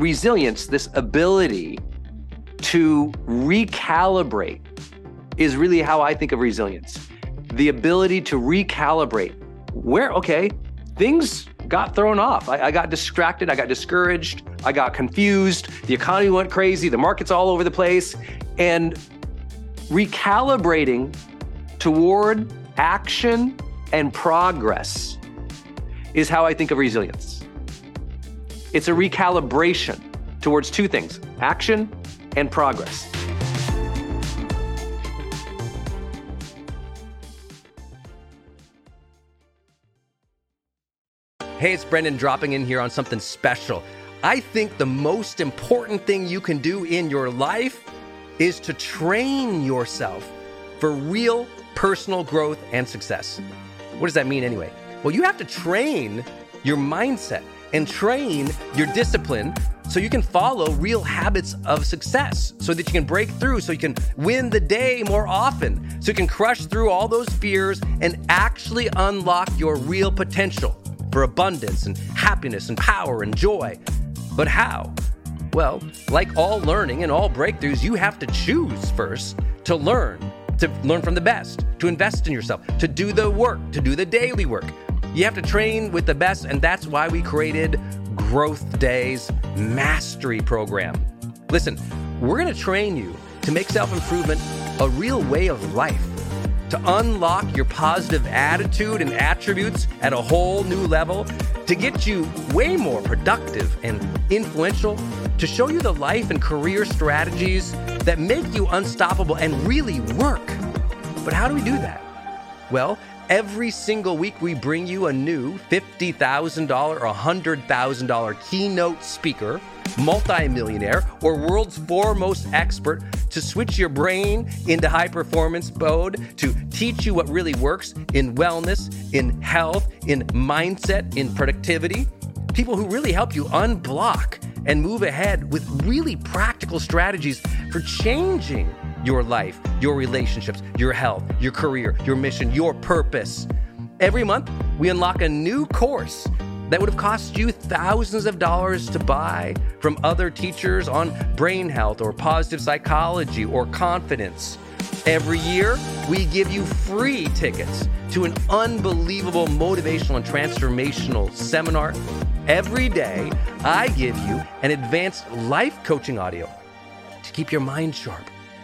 resilience, this ability to recalibrate, is really how I think of resilience. The ability to recalibrate. Where, okay, things got thrown off. I, I, got distracted. I got discouraged. I got confused. The economy went crazy. The market's all over the place. And recalibrating toward action and progress is how I think of resilience. It's a recalibration towards two things action and progress. Hey, it's Brendon dropping in here on something special. I think the most important thing you can do in your life is to train yourself for real personal growth and success. What does that mean anyway? Well, you have to train your mindset and train your discipline so you can follow real habits of success so that you can break through, so you can win the day more often, so you can crush through all those fears and actually unlock your real potential for abundance and happiness and power and joy. But how? Well, like all learning and all breakthroughs, you have to choose first to learn, to learn from the best, to invest in yourself, to do the work, to do the daily work. You have to train with the best, and that's why we created GrowthDay's Mastery Program. Listen, we're gonna train you to make self improvement a real way of life to unlock your positive attitude and attributes at a whole new level, to get you way more productive and influential, to show you the life and career strategies that make you unstoppable and really work. But how do we do that? Well, every single week we bring you a new $50,000 or $100,000 keynote speaker multimillionaire, or world's foremost expert to switch your brain into high performance mode, to teach you what really works in wellness, in health, in mindset, in productivity. People who really help you unblock and move ahead with really practical strategies for changing your life, your relationships, your health, your career, your mission, your purpose. Every month, we unlock a new course that would have cost you thousands of dollars to buy from other teachers on brain health or positive psychology or confidence. Every year, we give you free tickets to an unbelievable motivational and transformational seminar. Every day, I give you an advanced life coaching audio to keep your mind sharp,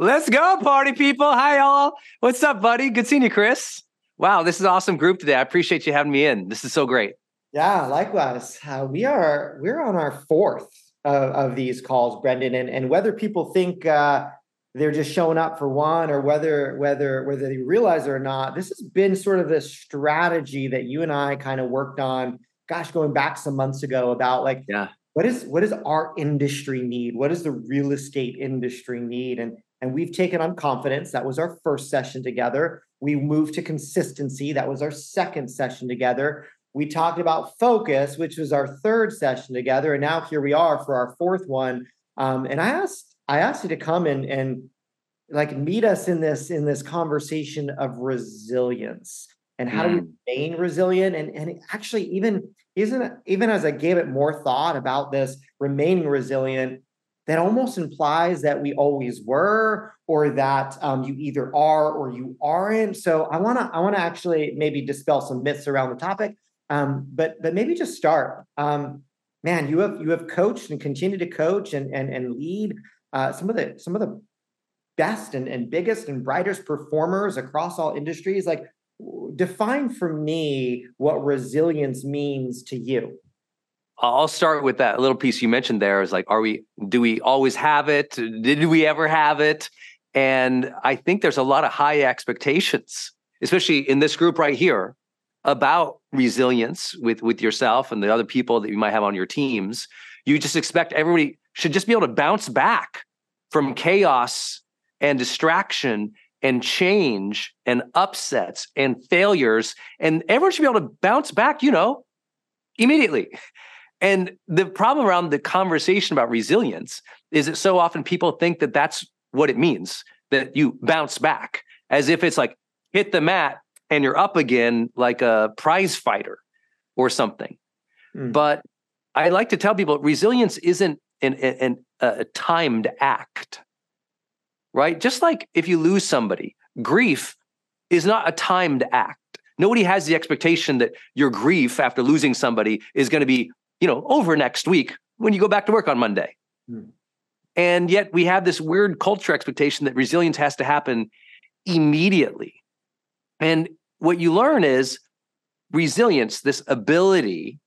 Let's go, party people. Hi, y'all. What's up, buddy? Good seeing you, Chris. Wow, this is an awesome group today. I appreciate you having me in. This is so great. Yeah, likewise. Uh, we are we're on our fourth of, of these calls, Brendon, and and whether people think uh, they're just showing up for one or whether whether whether they realize it or not, this has been sort of the strategy that you and I kind of worked on. Gosh, going back some months ago about like yeah. What is what does our industry need? What does the real estate industry need? And and we've taken on confidence. That was our first session together. We moved to consistency. That was our second session together. We talked about focus, which was our third session together. And now here we are for our fourth one. Um, and I asked, I asked you to come and and like meet us in this in this conversation of resilience. and how mm. do we hmm. remain resilient and and actually even isn't even as i gave it more thought about this remaining resilient that almost implies that we always were or that um, you either are or you aren't. So i want to i want to actually maybe dispel some myths around the topic um, but but maybe just start. Um, man you have you have coached and continue to coach and and, and lead uh, some of the some of the best and, and biggest and brightest performers across all industries. Like define for me what resilience means to you I'll start with that little piece you mentioned there is like, are we, do we always have it? Did we ever have it? And I think there's a lot of high expectations, especially in this group right here, about resilience with, with yourself and the other people that you might have on your teams. You just expect everybody should just be able to bounce back from chaos and distraction and change and upsets and failures. And everyone should be able to bounce back, you know, immediately. And the problem around the conversation about resilience is that so often people think that that's what it means that you bounce back as if it's like hit the mat and you're up again like a prize fighter or something. Mm. But I like to tell people resilience isn't an, an, a timed act, right? Just like if you lose somebody, grief is not a timed act. Nobody has the expectation that your grief after losing somebody is going to be you know, over next week when you go back to work on Monday. Hmm. And yet we have this weird culture expectation that resilience has to happen immediately. And what you learn is resilience, this ability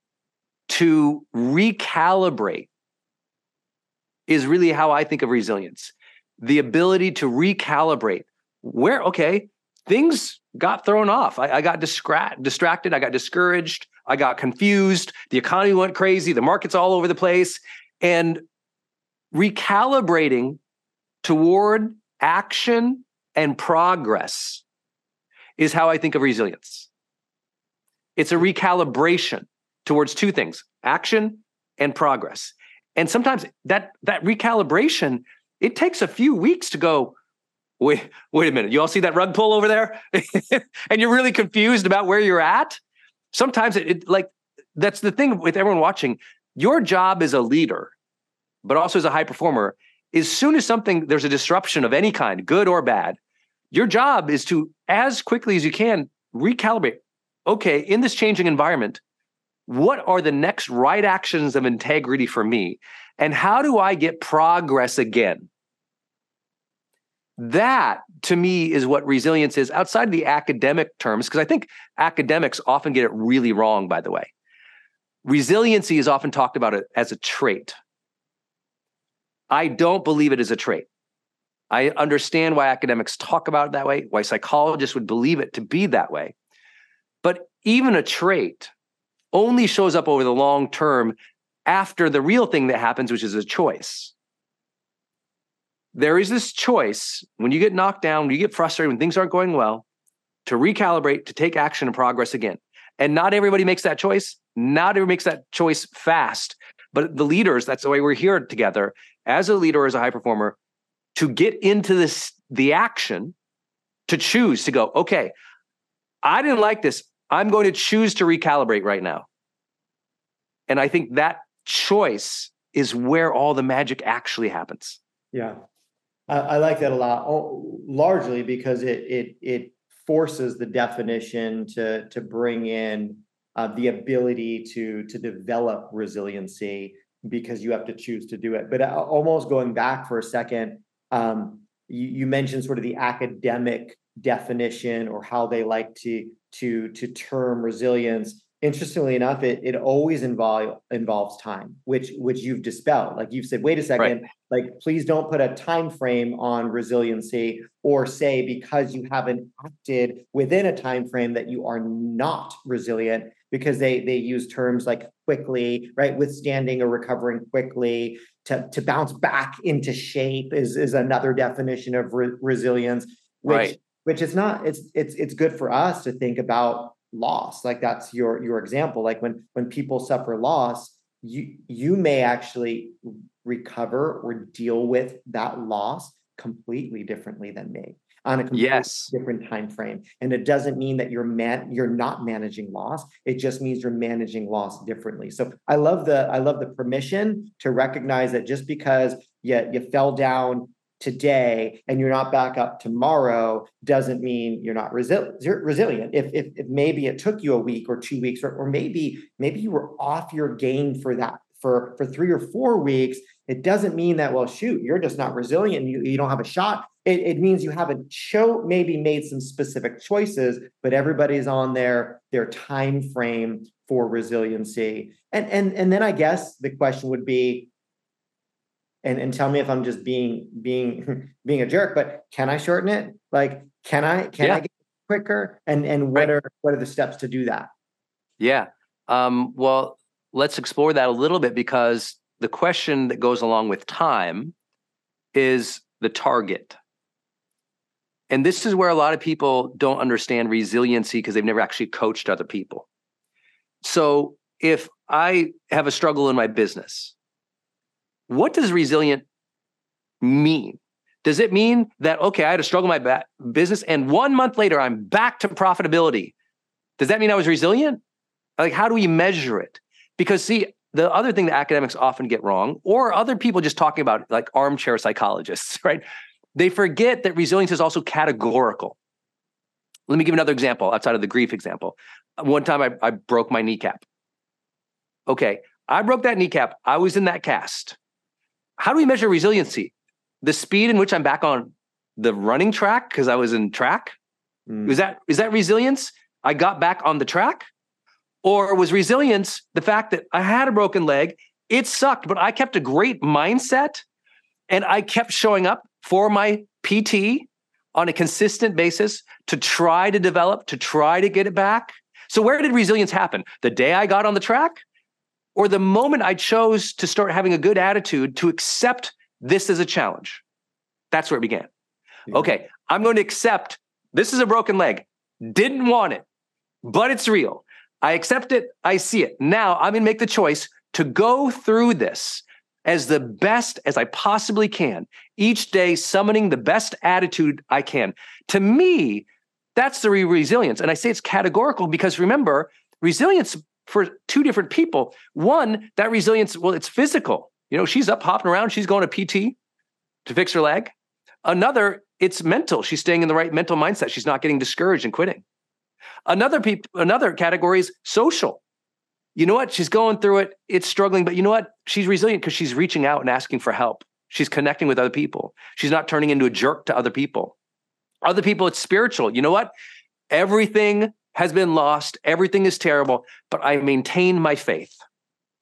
to recalibrate, is really how I think of resilience. The ability to recalibrate where, okay, things got thrown off. I, I got distra- distracted. I got discouraged. I got confused. The economy went crazy. The market's all over the place. And recalibrating toward action and progress is how I think of resilience. It's a recalibration towards two things action and progress. And sometimes that, that recalibration, it takes a few weeks to go, wait, wait a minute. You all see that rug pull over there? and you're really confused about where you're at. Sometimes it, it like that's the thing with everyone watching. Your job as a leader, but also as a high performer, as soon as something there's a disruption of any kind, good or bad, your job is to as quickly as you can recalibrate. Okay, in this changing environment, what are the next right actions of integrity for me? And how do I get progress again? That to me is what resilience is outside of the academic terms, because I think academics often get it really wrong, by the way. Resiliency is often talked about as a trait. I don't believe it is a trait. I understand why academics talk about it that way, why psychologists would believe it to be that way. But even a trait only shows up over the long term after the real thing that happens, which is a choice there is this choice when you get knocked down, when you get frustrated, when things aren't going well, to recalibrate, to take action and progress again. And not everybody makes that choice. Not everybody makes that choice fast. But the leaders, that's the way we're here together as a leader, as a high performer, to get into this, the action, to choose to go, okay, I didn't like this. I'm going to choose to recalibrate right now. And I think that choice is where all the magic actually happens. Yeah. I, I like that a lot, largely because it it it forces the definition to to bring in uh, the ability to to develop resiliency because you have to choose to do it. But uh, almost going back for a second, um, you, you mentioned sort of the academic definition or how they like to to to term resilience interestingly enough, it it always involve involves time, which which you've dispelled. Like you've said, wait a second, right. like please don't put a time frame on resiliency or say because you haven't acted within a time frame that you are not resilient because they they use terms like quickly, right? Withstanding or recovering quickly to to bounce back into shape is is another definition of re- resilience, which right. which is not it's it's it's good for us to think about loss like that's your your example like when when people suffer loss you you may actually recover or deal with that loss completely differently than me on a completely Yes. different time frame. And it doesn't mean that you're man you're not managing loss. It just means you're managing loss differently. So I love the I love the permission to recognize that just because you, you fell down today and you're not back up tomorrow doesn't mean you're not resi- resilient. If, if if maybe it took you a week or two weeks, or, or maybe maybe you were off your game for that for for three or four weeks, it doesn't mean that well, shoot, you're just not resilient. You you don't have a shot. It, it means you haven't show maybe made some specific choices, but everybody's on their their time frame for resiliency. And and and then I guess the question would be, and and tell me if I'm just being being being a jerk, but can I shorten it? Like, can I can Yeah. I get quicker? And and what Right. are what are the steps to do that? Yeah. Um, well, let's explore that a little bit because the question that goes along with time is the target. And this is where a lot of people don't understand resiliency because they've never actually coached other people. So if I have a struggle in my business, what does resilient mean? Does it mean that, okay, I had a struggle my ba- business and one month later I'm back to profitability? Does that mean I was resilient? Like, how do we measure it? Because, see, the other thing that academics often get wrong, or other people just talking about like armchair psychologists, right? They forget that resilience is also categorical. Let me give another example outside of the grief example. One time I, I broke my kneecap. Okay, I broke that kneecap. I was in that cast. How do we measure resiliency? The speed in which I'm back on the running track because I was in track. Mm. Is that is that resilience? I got back on the track? Or was resilience the fact that I had a broken leg? It sucked, but I kept a great mindset and I kept showing up for my PT on a consistent basis to try to develop, to try to get it back. So, where did resilience happen? The day I got on the track, or the moment I chose to start having a good attitude to accept this as a challenge? That's where it began. Yeah. Okay, I'm going to accept this is a broken leg. Didn't want it, but it's real. I accept it. I see it. Now I'm going to make the choice to go through this as the best as I possibly can, each day summoning the best attitude I can. To me, that's the re- resilience. And I say it's categorical because remember, resilience for two different people. One, that resilience, well, it's physical. You know, she's up hopping around, she's going to PT to fix her leg. Another, it's mental. She's staying in the right mental mindset. She's not getting discouraged and quitting. Another peop- another category is social. You know what? She's going through it. It's struggling, but you know what? She's resilient because she's reaching out and asking for help. She's connecting with other people. She's not turning into a jerk to other people. Other people, it's spiritual. You know what? Everything has been lost. Everything is terrible, but I maintain my faith.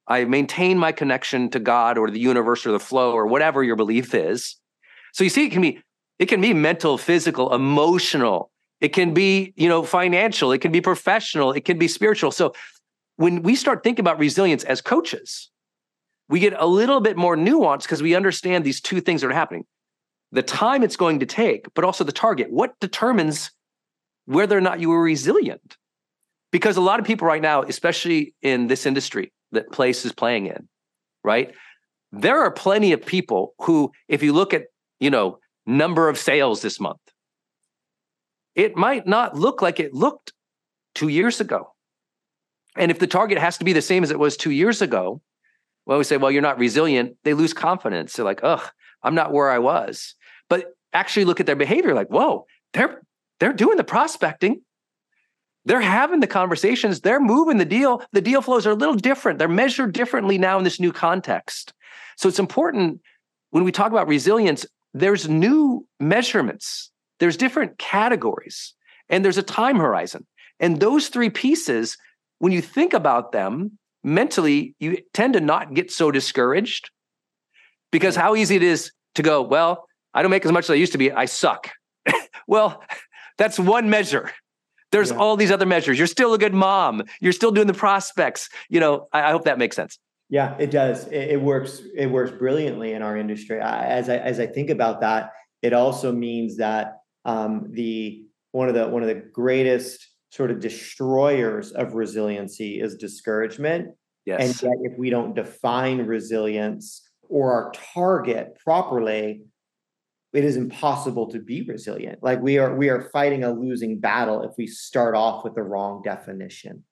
I maintain my connection to God or the universe or the flow or whatever your belief is. So you see, it can be it can be mental, physical, emotional. It can be you know financial. It can be professional. It can be spiritual. So when we start thinking about resilience as coaches, we get a little bit more nuanced because we understand these two things that are happening the time it's going to take, but also the target. What determines whether or not you were resilient? Because a lot of people right now, especially in this industry that Place is playing in, right? There are plenty of people who, if you look at, you know, number of sales this month, it might not look like it looked two years ago. And if the target has to be the same as it was two years ago, well, we say, well, you're not resilient. They lose confidence. They're like, ugh, I'm not where I was. But actually look at their behavior like, whoa, they're they're doing the prospecting. They're having the conversations, they're moving the deal. The deal flows are a little different. They're measured differently now in this new context. So it's important when we talk about resilience, there's new measurements, there's different categories, and there's a time horizon. And those three pieces, when you think about them mentally, you tend to not get so discouraged because how easy it is to go, well, I don't make as much as I used to be. I suck. well, that's one measure. There's Yeah. all these other measures. You're still a good mom. You're still doing the prospects. You know, I, I hope that makes sense. Yeah, it does. It, it works. It works brilliantly in our industry. I, as I as I think about that, it also means that um, the one of the one of the greatest sort of destroyers of resiliency is discouragement. Yes. And yet, if we don't define resilience or our target properly, it is impossible to be resilient. Like we are we are fighting a losing battle if we start off with the wrong definition.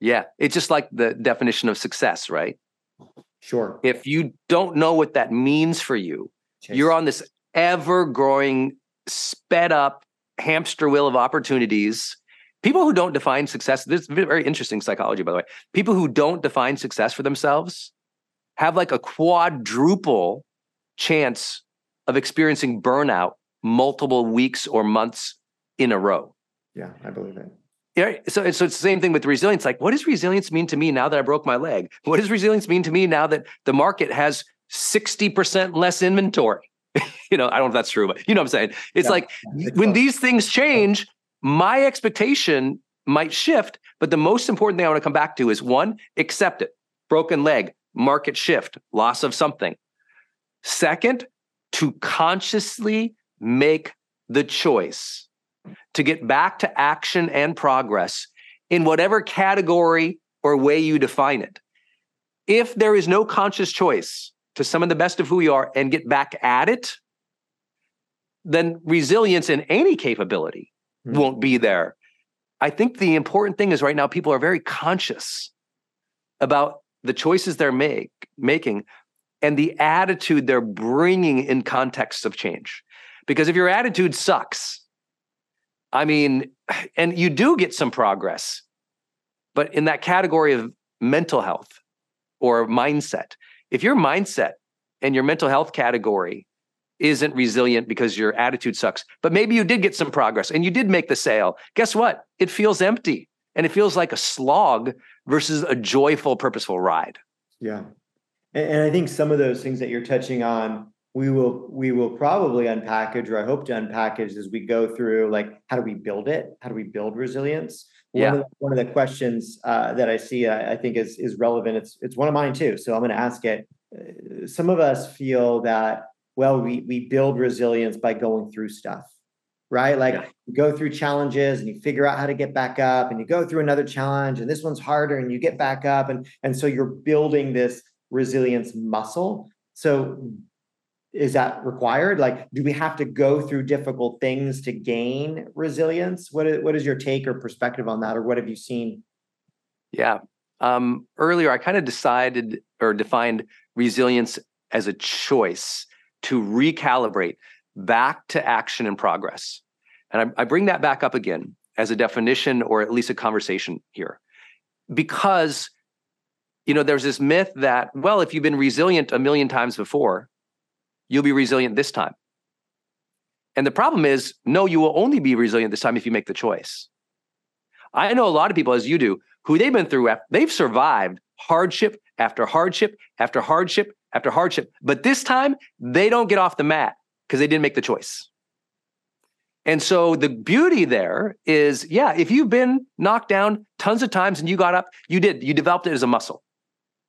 Yeah, it's just like the definition of success, right? Sure. If you don't know what that means for you, Chase. you're on this ever growing, sped up hamster wheel of opportunities. People who don't define success, this is very interesting psychology, by the way. People who don't define success for themselves have like a quadruple chance of experiencing burnout multiple weeks or months in a row. Yeah, I believe it. Yeah, so, so it's the same thing with resilience. Like, what does resilience mean to me now that I broke my leg? What does resilience mean to me now that the market has 60% less inventory? you know, I don't know if that's true, but you know what I'm saying? It's yeah, like it's when these things change, my expectation might shift. But the most important thing I want to come back to is one, accept it. Broken leg, market shift, loss of something. Second, to consciously make the choice to get back to action and progress in whatever category or way you define it. If there is no conscious choice to summon the best of who you are and get back at it, then resilience in any capability mm-hmm. won't be there. I think the important thing is right now people are very conscious about the choices they're make, making and the attitude they're bringing in contexts of change. Because if your attitude sucks, I mean, and you do get some progress, but in that category of mental health or mindset, if your mindset and your mental health category isn't resilient because your attitude sucks, but maybe you did get some progress and you did make the sale, guess what? It feels empty and it feels like a slog versus a joyful, purposeful ride. Yeah. And, I think some of those things that you're touching on we will we will probably unpackage or i hope to unpackage as we go through like how do we build it? How do we build resilience? Yeah. one, of the, one of the questions uh, that i see uh, i think is is relevant. It's it's one of mine too so i'm going to ask it. Uh, some of us feel that well we we build resilience by going through stuff right? Like yeah. you go through challenges and you figure out how to get back up and you go through another challenge and this one's harder and you get back up and and so you're building this resilience muscle. So is that required? Like do we have to go through difficult things to gain resilience? What is, what is your take or perspective on that or what have you seen? Yeah um, earlier i kind of decided or defined resilience as a choice to recalibrate back to action and progress. And I, I bring that back up again as a definition or at least a conversation here. Because you know there's this myth that well if you've been resilient a million times before you'll be resilient this time. And the problem is, no, you will only be resilient this time if you make the choice. I know a lot of people, as you do, who they've been through, they've survived hardship after hardship after hardship after hardship. But this time, they don't get off the mat because they didn't make the choice. And so the beauty there is, yeah, if you've been knocked down tons of times and you got up, you did, you developed it as a muscle,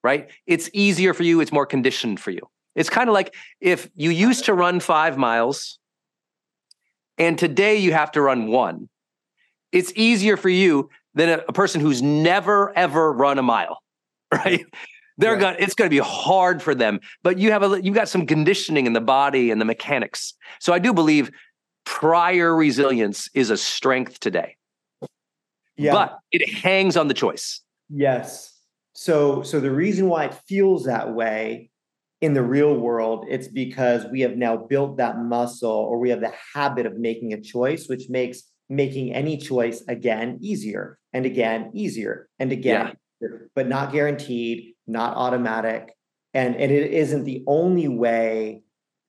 right? It's easier for you, it's more conditioned for you. It's kind of like if you used to run five miles and today you have to run one, it's easier for you than a, a person who's never, ever run a mile, right? They're gonna. it's going to be hard for them, but you have a, you've got some conditioning in the body and the mechanics. So I do believe prior resilience is a strength today. Yeah. But it hangs on the choice. Yes. So so the reason why it feels that way in the real world, it's because we have now built that muscle or we have the habit of making a choice, which makes making any choice again easier and again easier and again, yeah. but not guaranteed, not automatic. And, and it isn't the only way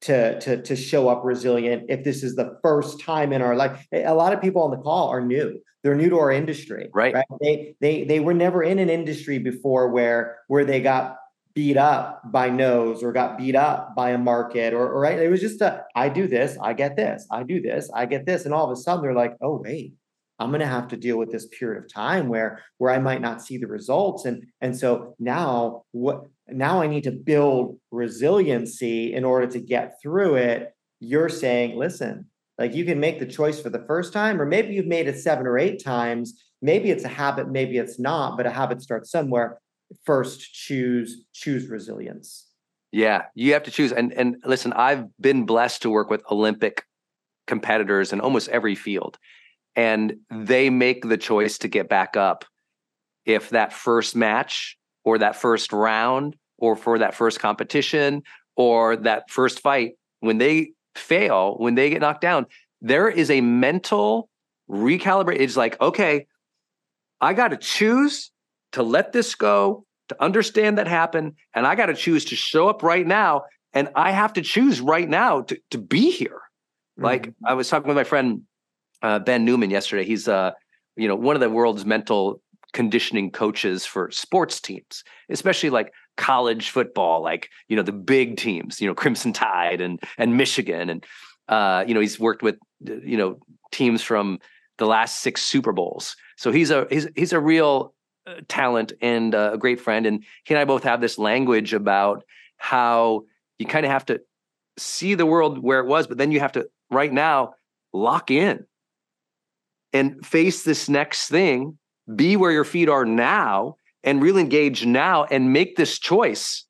to, to, to show up resilient if this is the first time in our life. A lot of people on the call are new. They're new to our industry. Right. right? They they they were never in an industry before where where they got beat up by no's or got beat up by a market or, or right. It was just a I do this, I get this, I do this, I get this. And all of a sudden they're like, oh wait, I'm gonna have to deal with this period of time where where I might not see the results. And and so now what now I need to build resiliency in order to get through it. You're saying, listen, like you can make the choice for the first time, or maybe you've made it seven or eight times. Maybe it's a habit, maybe it's not, but a habit starts somewhere first choose choose resilience Yeah, you have to choose. And and listen, I've been blessed to work with Olympic competitors in almost every field. And they make the choice to get back up if that first match or that first round or for that first competition or that first fight, when they fail, when they get knocked down, there is a mental recalibrate. It's like, okay, I got to choose to let this go, to understand that happened, and I got to choose to show up right now. And I have to choose right now to, to be here. Mm-hmm. Like I was talking with my friend uh, Ben Newman yesterday. He's uh, you know, one of the world's mental conditioning coaches for sports teams, especially like college football, like you know the big teams, you know Crimson Tide and and Michigan, and uh, you know he's worked with you know teams from the last six Super Bowls. So he's a he's he's a real uh, talent and uh, a great friend, and he and I both have this language about how you kind of have to see the world where it was, but then you have to right now lock in and face this next thing be where your feet are now and really engage now and make this choice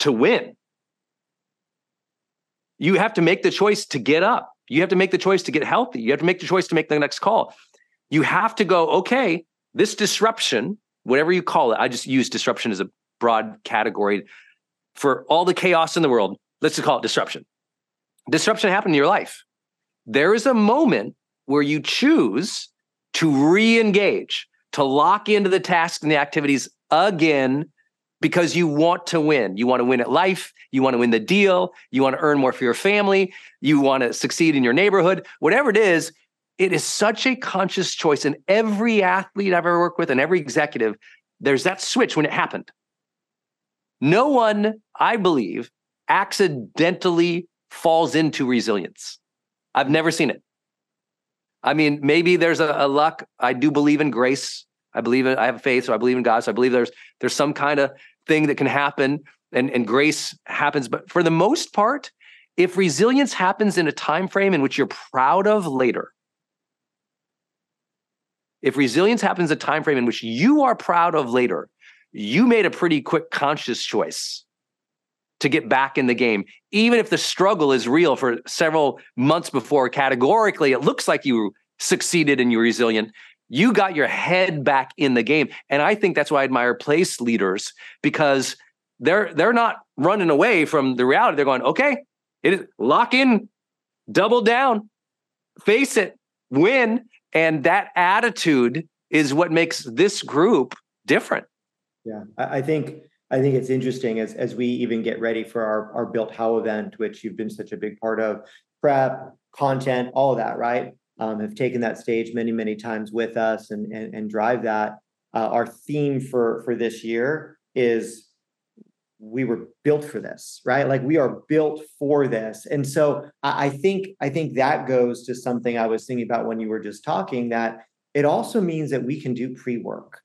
to win. You have to make the choice to get up. You have to make the choice to get healthy. You have to make the choice to make the next call. You have to go, okay, this disruption, whatever you call it, I just use disruption as a broad category for all the chaos in the world. Let's just call it disruption. Disruption happened in your life. There is a moment where you choose to re engage to lock into the tasks and the activities again because you want to win. You want to win at life. You want to win the deal. You want to earn more for your family. You want to succeed in your neighborhood. Whatever it is, it is such a conscious choice. And every athlete I've ever worked with and every executive, there's that switch when it happened. No one, I believe, accidentally falls into resilience. I've never seen it. I mean, maybe there's a, a luck. I do believe in grace. I believe in, I have faith, so I believe in God. So I believe there's there's some kind of thing that can happen and, and grace happens. But for the most part, if resilience happens in a time frame in which you're proud of later, if resilience happens a time frame in which you are proud of later, you made a pretty quick conscious choice to get back in the game, even if the struggle is real for several months before. Categorically, it looks like you succeeded and you're resilient. You got your head back in the game, and I think that's why I admire place leaders because they're they're not running away from the reality. They're going, okay, it is lock in, double down, face it, win, and that attitude is what makes this group different. Yeah, I think I think it's interesting as as we even get ready for our our built how event, which you've been such a big part of, prep, content, all of that, right? Um, have taken that stage many many times with us and and, and drive that. Uh, our theme for for this year is we were built for this right like we are built for this and so I, I, think i think that goes to something i was thinking about when you were just talking that it also means that we can do pre-work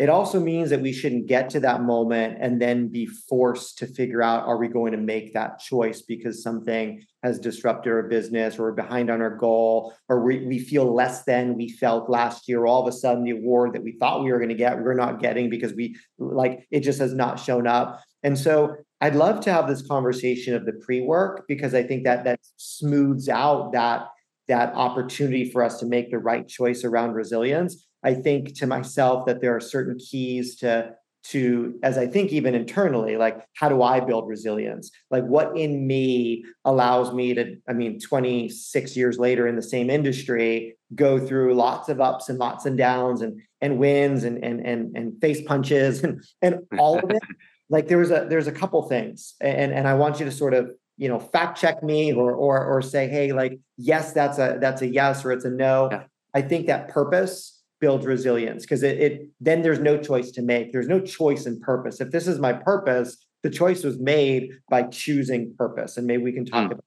it also means that we shouldn't get to that moment and then be forced to figure out are we going to make that choice because something has disrupted our business or we're behind on our goal? Or we, we feel less than we felt last year. All of a sudden the award that we thought we were going to get we're not getting because we like it just has not shown up. And so i'd love to have this conversation of the pre-work because i think that that smooths out that that opportunity for us to make the right choice around resilience I think to myself that there are certain keys to to as I think even internally, like how do I build resilience? Like what in me allows me to, I mean, 26 years later in the same industry, go through lots of ups and lots and downs and and wins and and and and face punches and and all of it. like there was a there's a couple things. And and I want you to sort of you know fact check me or or or say hey like yes that's a that's a yes or it's a no yeah. i think that purpose build resilience because it, it then there's no choice to make. There's no choice in purpose. If this is my purpose the choice was made by choosing purpose and maybe we can talk mm. about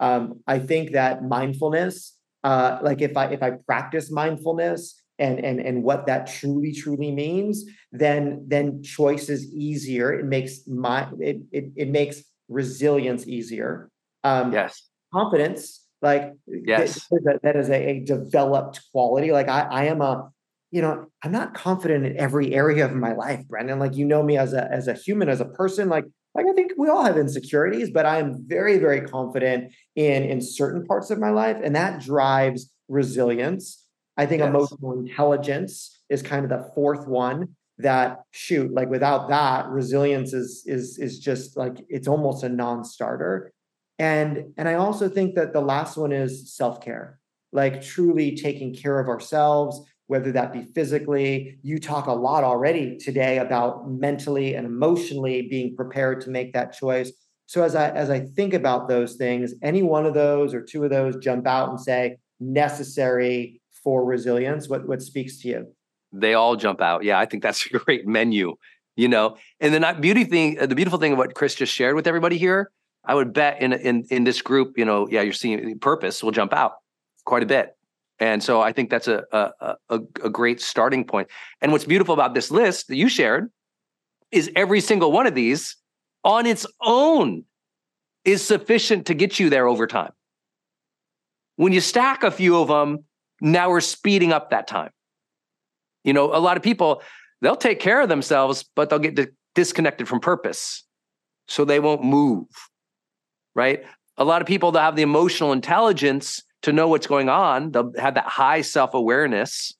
um, i think that mindfulness uh, like if i if i practice mindfulness and and and what that truly truly means then then choice is easier. It makes my it it, it makes resilience easier. Um yes. confidence like yes, that, that is a, a, developed quality. Like I, I am a, you know, I'm not confident in every area of my life, Brendon. Like you know me as a as a human, as a person. Like like I think we all have insecurities, but I am very, very confident in in certain parts of my life, and that drives resilience. I think yes. emotional intelligence is kind of the fourth one that shoot like without that resilience is is is just like it's almost a non-starter and and i also think that the last one is self-care like truly taking care of ourselves whether that be physically. You talk a lot already today about mentally and emotionally being prepared to make that choice. So as I as I think about those things, any one of those or two of those jump out and say necessary for resilience. What what speaks to you? They all jump out. Yeah, I think that's a great menu. You know, and the not beauty thing, the beautiful thing of what Chris just shared with everybody here, I would bet in in in this group, you know, yeah, you're seeing purpose will jump out quite a bit. And so I think that's a, a, a, a great starting point. And what's beautiful about this list that you shared is every single one of these on its own is sufficient to get you there over time. When you stack a few of them, now we're speeding up that time. You know, a lot of people, they'll take care of themselves, but they'll get disconnected from purpose. So they won't move, right? A lot of people that have the emotional intelligence to know what's going on. They'll have that high self awareness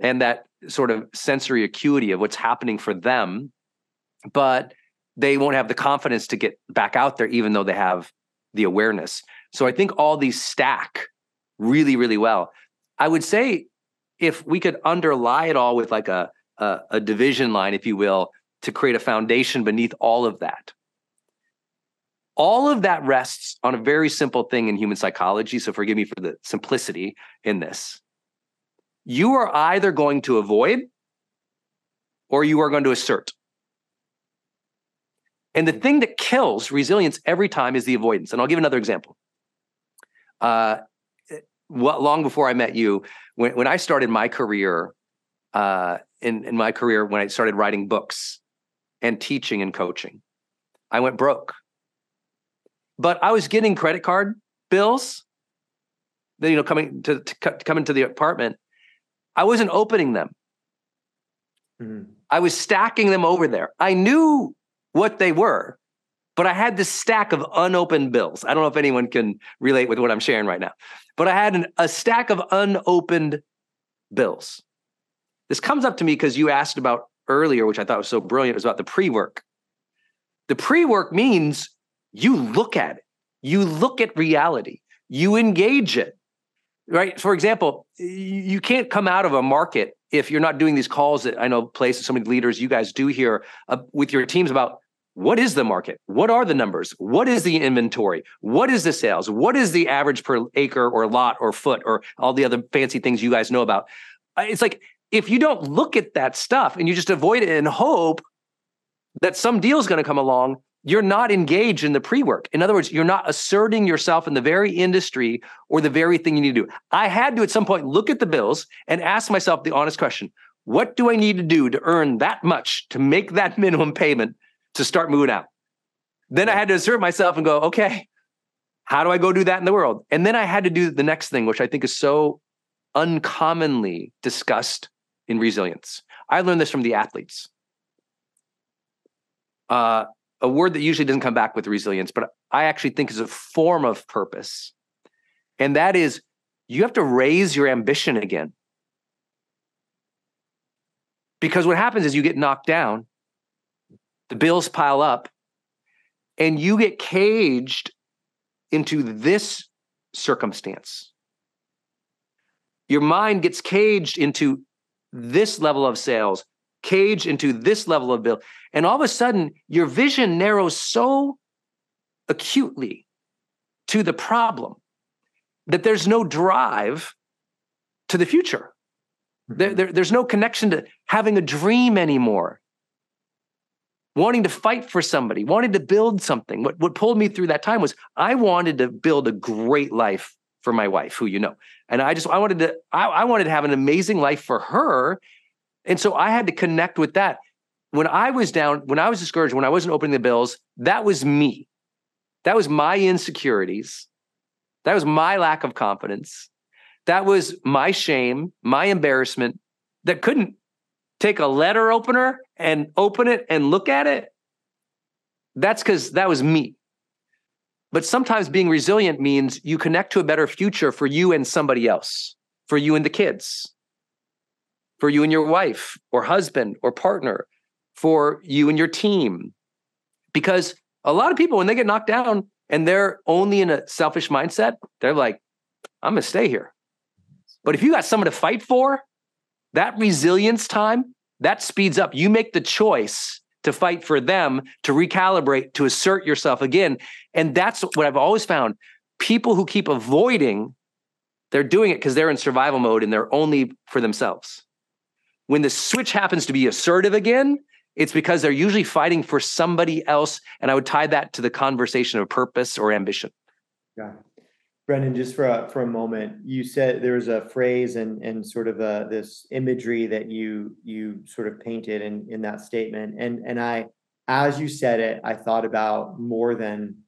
and that sort of sensory acuity of what's happening for them, but they won't have the confidence to get back out there, even though they have the awareness. So I think all these stack really, really well. I would say if we could underlie it all with like a, a, a division line, if you will, to create a foundation beneath all of that, all of that rests on a very simple thing in human psychology. So forgive me for the simplicity in this. You are either going to avoid or you are going to assert. And the thing that kills resilience every time is the avoidance. And I'll give another example. Uh, long before I met you, when, when I started my career, uh, in, in my career, when I started writing books and teaching and coaching, I went broke but I was getting credit card bills. Then you know, coming to, to coming to the apartment, I wasn't opening them. Mm-hmm. I was stacking them over there. I knew what they were, but I had this stack of unopened bills. I don't know if anyone can relate with what I'm sharing right now, but I had an, a stack of unopened bills. This comes up to me because you asked about earlier, which I thought was so brilliant, it was about the pre work. The pre work means you look at it, you look at reality, you engage it. Right. For example, you can't come out of a market if you're not doing these calls that I know places, so many leaders you guys do here uh, with your teams about what is the market? What are the numbers? What is the inventory? What is the sales? What is the average per acre or lot or foot or all the other fancy things you guys know about? Uh, it's like if you don't look at that stuff and you just avoid it and hope that some deal is going to come along, you're not engaged in the pre-work. In other words, you're not asserting yourself in the very industry or the very thing you need to do. I had to at some point look at the bills and ask myself the honest question, what do I need to do to earn that much to make that minimum payment to start moving out? Then I had to assert myself and go, okay, how do I go do that in the world? And then I had to do the next thing, which I think is so uncommonly discussed in resilience. I learned this from the athletes. Uh, a word that usually doesn't come back with resilience, but I actually think is a form of purpose. And that is you have to raise your ambition again. Because what happens is you get knocked down, the bills pile up, and you get caged into this circumstance. Your mind gets caged into this level of sales, caged into this level of bill. And all of a sudden, your vision narrows so acutely to the problem that there's no drive to the future. Mm-hmm. There, there, there's no connection to having a dream anymore. Wanting to fight for somebody, wanting to build something. What, what pulled me through that time was I wanted to build a great life for my wife, who you know. And I just I wanted to I, I wanted to have an amazing life for her and so I had to connect with that. When I was down, when I was discouraged, when I wasn't opening the bills, that was me. That was my insecurities. That was my lack of confidence. That was my shame, my embarrassment that couldn't take a letter opener and open it and look at it. that's because that was me. But sometimes being resilient means you connect to a better future for you and somebody else, for you and the kids, for you and your wife or husband or partner, for you and your team. Because a lot of people, when they get knocked down and they're only in a selfish mindset, they're like, I'm going to stay here. But if you got someone to fight for, that resilience time, that speeds up. You make the choice to fight for them, to recalibrate, to assert yourself again. And that's what I've always found. People who keep avoiding, they're doing it because they're in survival mode and they're only for themselves. When the switch happens to be assertive again, it's because they're usually fighting for somebody else. And I would tie that to the conversation of purpose or ambition. Yeah. Brendon, just for a, for a moment, you said there was a phrase and and sort of a, this imagery that you you sort of painted in in that statement, and and I, as you said it, I thought about more than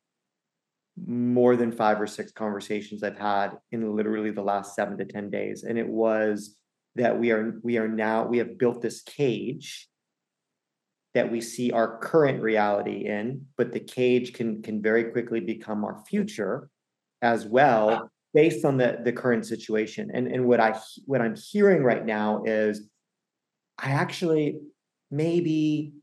more than five or six conversations I've had in literally the last seven to ten days, and it was that we are we are now we have built this cage that we see our current reality in, but the cage can can very quickly become our future as well based on the the current situation. And and what I what I'm hearing right now is I actually maybe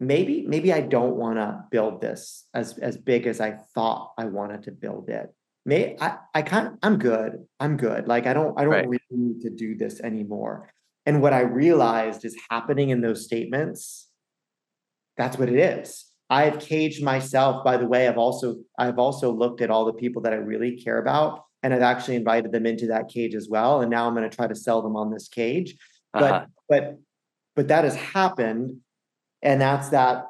maybe maybe I don't want to build this as as big as I thought I wanted to build it. May I I can't, I'm good. I'm good. Like I don't I don't right. really need to do this anymore. And what I realized is happening in those statements that's what it is. I've caged myself. By the way, I've also I've also looked at all the people that I really care about, and I've actually invited them into that cage as well. And now I'm going to try to sell them on this cage. But uh-huh. but but that has happened, and that's that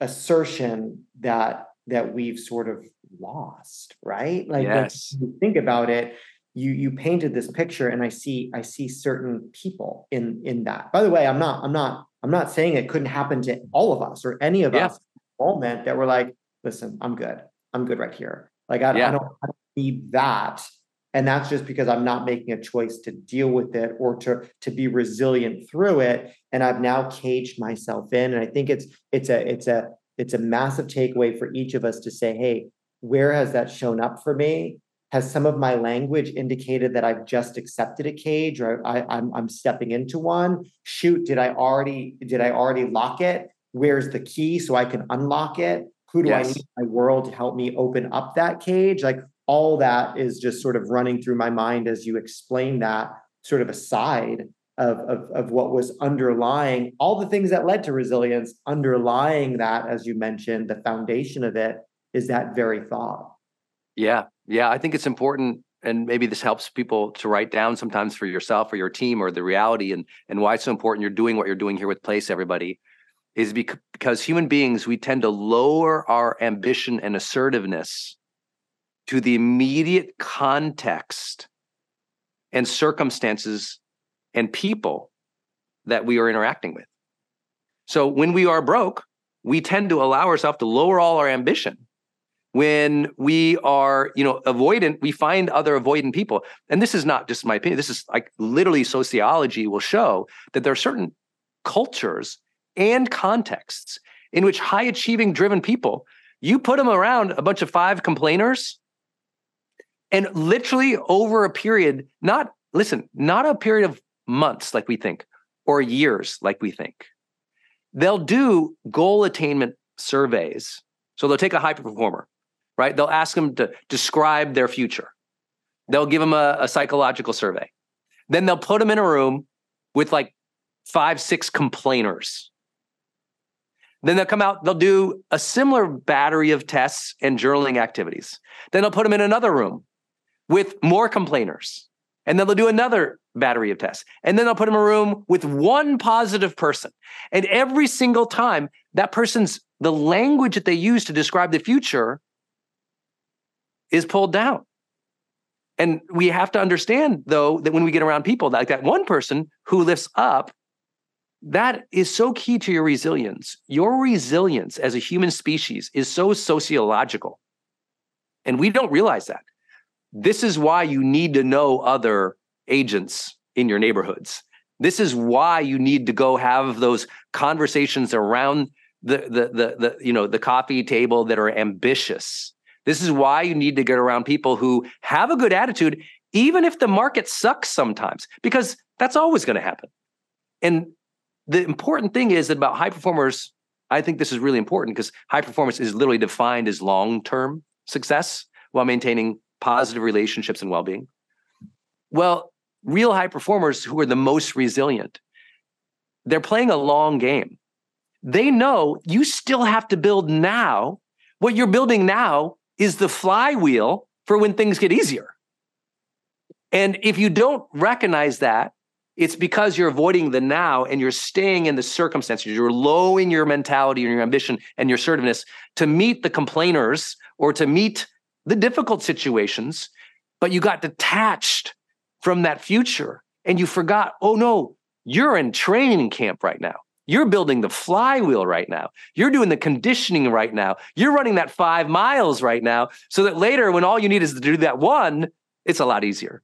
assertion that that we've sort of lost, right? Like, yes. like think about it. You you painted this picture, and I see I see certain people in in that. By the way, I'm not I'm not I'm not saying it couldn't happen to all of us or any of yeah. us moment that we're like, listen, I'm good. I'm good right here. Like I, yeah. I, don't, I don't need that. And that's just because I'm not making a choice to deal with it or to to be resilient through it. And I've now caged myself in. And I think it's it's a it's a it's a massive takeaway for each of us to say, hey, where has that shown up for me? Has some of my language indicated that I've just accepted a cage or I, I'm, I'm stepping into one? Shoot, did I already did I already lock it? Where's the key so I can unlock it? Who do yes. I need in my world to help me open up that cage? Like all that is just sort of running through my mind as you explain that sort of aside of, of, of what was underlying all the things that led to resilience, underlying that, as you mentioned, the foundation of it is that very thought. Yeah, yeah, I think it's important and maybe this helps people to write down sometimes for yourself or your team or the reality and and why it's so important you're doing what you're doing here with place everybody is because human beings we tend to lower our ambition and assertiveness to the immediate context and circumstances and people that we are interacting with so when we are broke we tend to allow ourselves to lower all our ambition when we are you know avoidant we find other avoidant people. And this is not just my opinion. This is like literally sociology will show that there are certain cultures and contexts in which high achieving driven people you put them around a bunch of five complainers and literally over a period not listen not a period of months like we think or years like we think. They'll do goal attainment surveys. So they'll take a high performer right? They'll ask them to describe their future. They'll give them a, a psychological survey. Then they'll put them in a room with like five, six complainers. Then they'll come out, they'll do a similar battery of tests and journaling activities. Then they'll put them in another room with more complainers. And then they'll do another battery of tests. And then they'll put them in a room with one positive person. And every single time, that person's the language that they use to describe the future is pulled down. And we have to understand, though, that when we get around people like that one person who lifts up, that is so key to your resilience. Your resilience as a human species is so sociological. And we don't realize that. This is why you need to know other agents in your neighborhoods. This is why you need to go have those conversations around the, the the the you know the coffee table that are ambitious. This is why you need to get around people who have a good attitude, even if the market sucks sometimes, because that's always going to happen. And the important thing is that about high performers, I think this is really important because high performance is literally defined as long term success while maintaining positive relationships and well being. Well, real high performers who are the most resilient, they're playing a long game. They know you still have to build now. What you're building now is the flywheel for when things get easier. And if you don't recognize that, it's because you're avoiding the now and you're staying in the circumstances. You're lowering your mentality and your ambition and your assertiveness to meet the complainers or to meet the difficult situations, but you got detached from that future and you forgot, oh no, you're in training camp right now. You're building the flywheel right now. You're doing the conditioning right now. You're running that five miles right now so that later, when all you need is to do that one, it's a lot easier.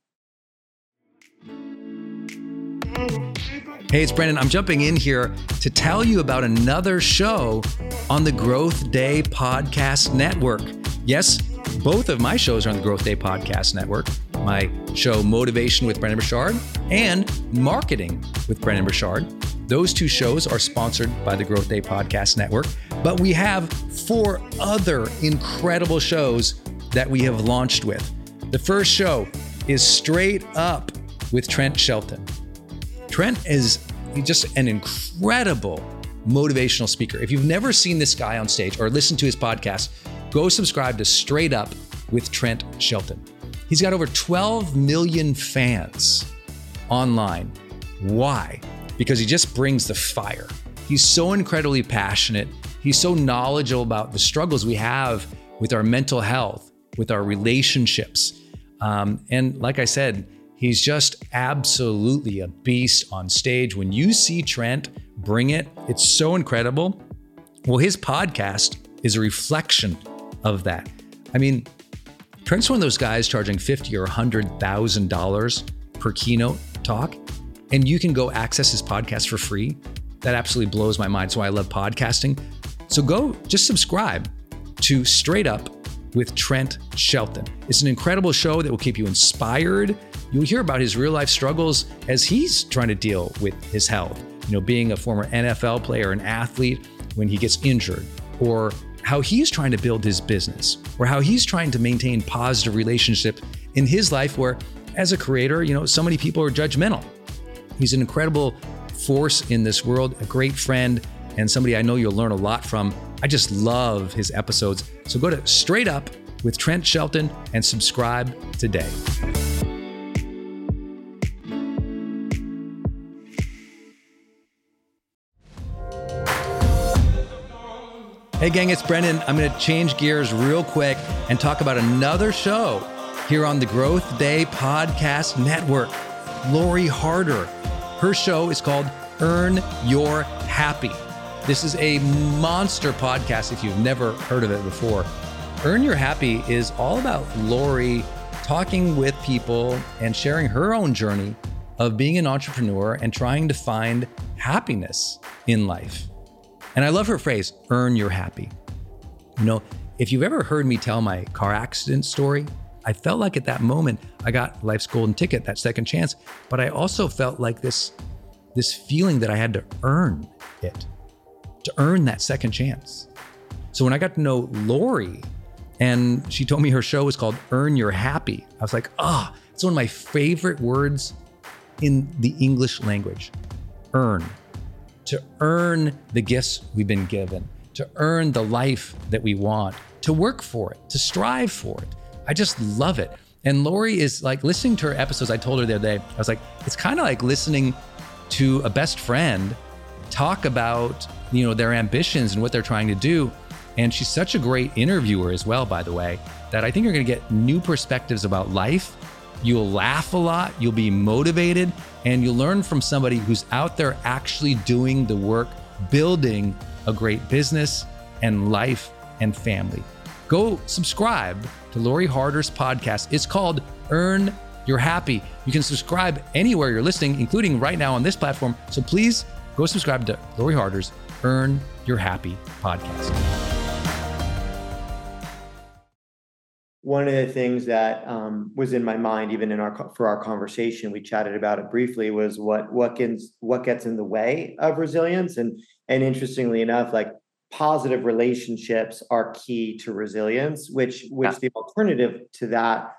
Hey, it's Brendon. I'm jumping in here to tell you about another show on the GrowthDay Podcast Network. Yes, both of my shows are on the GrowthDay Podcast Network. My show, Motivation with Brendon Burchard, and Marketing with Brendon Burchard. Those two shows are sponsored by the GrowthDay Podcast Network, but we have four other incredible shows that we have launched with. The first show is Straight Up with Trent Shelton. Trent is just an incredible motivational speaker. If you've never seen this guy on stage or listened to his podcast, go subscribe to Straight Up with Trent Shelton. He's got over 12 million fans online. Why? Because he just brings the fire. He's so incredibly passionate. He's so knowledgeable about the struggles we have with our mental health, with our relationships. Um, and like I said, He's just absolutely a beast on stage. When you see Trent bring it, it's so incredible. Well, his podcast is a reflection of that. I mean, Trent's one of those guys charging fifty or hundred thousand dollars per keynote talk, and you can go access his podcast for free. That absolutely blows my mind. So I love podcasting. So go just subscribe to Straight Up with Trent Shelton. It's an incredible show that will keep you inspired You'll hear about his real life struggles as he's trying to deal with his health. You know, being a former NFL player, an athlete, when he gets injured, or how he's trying to build his business, or how he's trying to maintain positive relationship in his life where as a creator, you know, so many people are judgmental. He's an incredible force in this world, a great friend, and somebody I know you'll learn a lot from. I just love his episodes. So go to Straight Up with Trent Shelton and subscribe today. Hey, gang, it's Brendon. I'm going to change gears real quick and talk about another show here on the GrowthDay Podcast Network. Lori Harder. Her show is called Earn Your Happy. This is a monster podcast if you've never heard of it before. Earn Your Happy is all about Lori talking with people and sharing her own journey of being an entrepreneur and trying to find happiness in life. And I love her phrase, earn your happy. You know, if you've ever heard me tell my car accident story, I felt like at that moment I got life's golden ticket, that second chance, but I also felt like this this feeling that I had to earn it, to earn that second chance. So when I got to know Lori and she told me her show was called Earn Your Happy, I was like, ah, oh, it's one of my favorite words in the English language. Earn to earn the gifts we've been given, to earn the life that we want, to work for it, to strive for it. I just love it. And Lori is like listening to her episodes. I told her the other day, I was like, it's kind of like listening to a best friend talk about, you know, their ambitions and what they're trying to do. And she's such a great interviewer as well, by the way, that I think you're going to get new perspectives about life You'll laugh a lot, you'll be motivated, and you'll learn from somebody who's out there actually doing the work, building a great business and life and family. Go subscribe to Lori Harder's podcast. It's called Earn Your Happy. You can subscribe anywhere you're listening, including right now on this platform. So please go subscribe to Lori Harder's Earn your happy podcast. One of the things that um, was in my mind, even in our for our conversation, we chatted about it briefly, was what what gets what gets in the way of resilience, and and interestingly enough, like positive relationships are key to resilience, which which yeah. the alternative to that,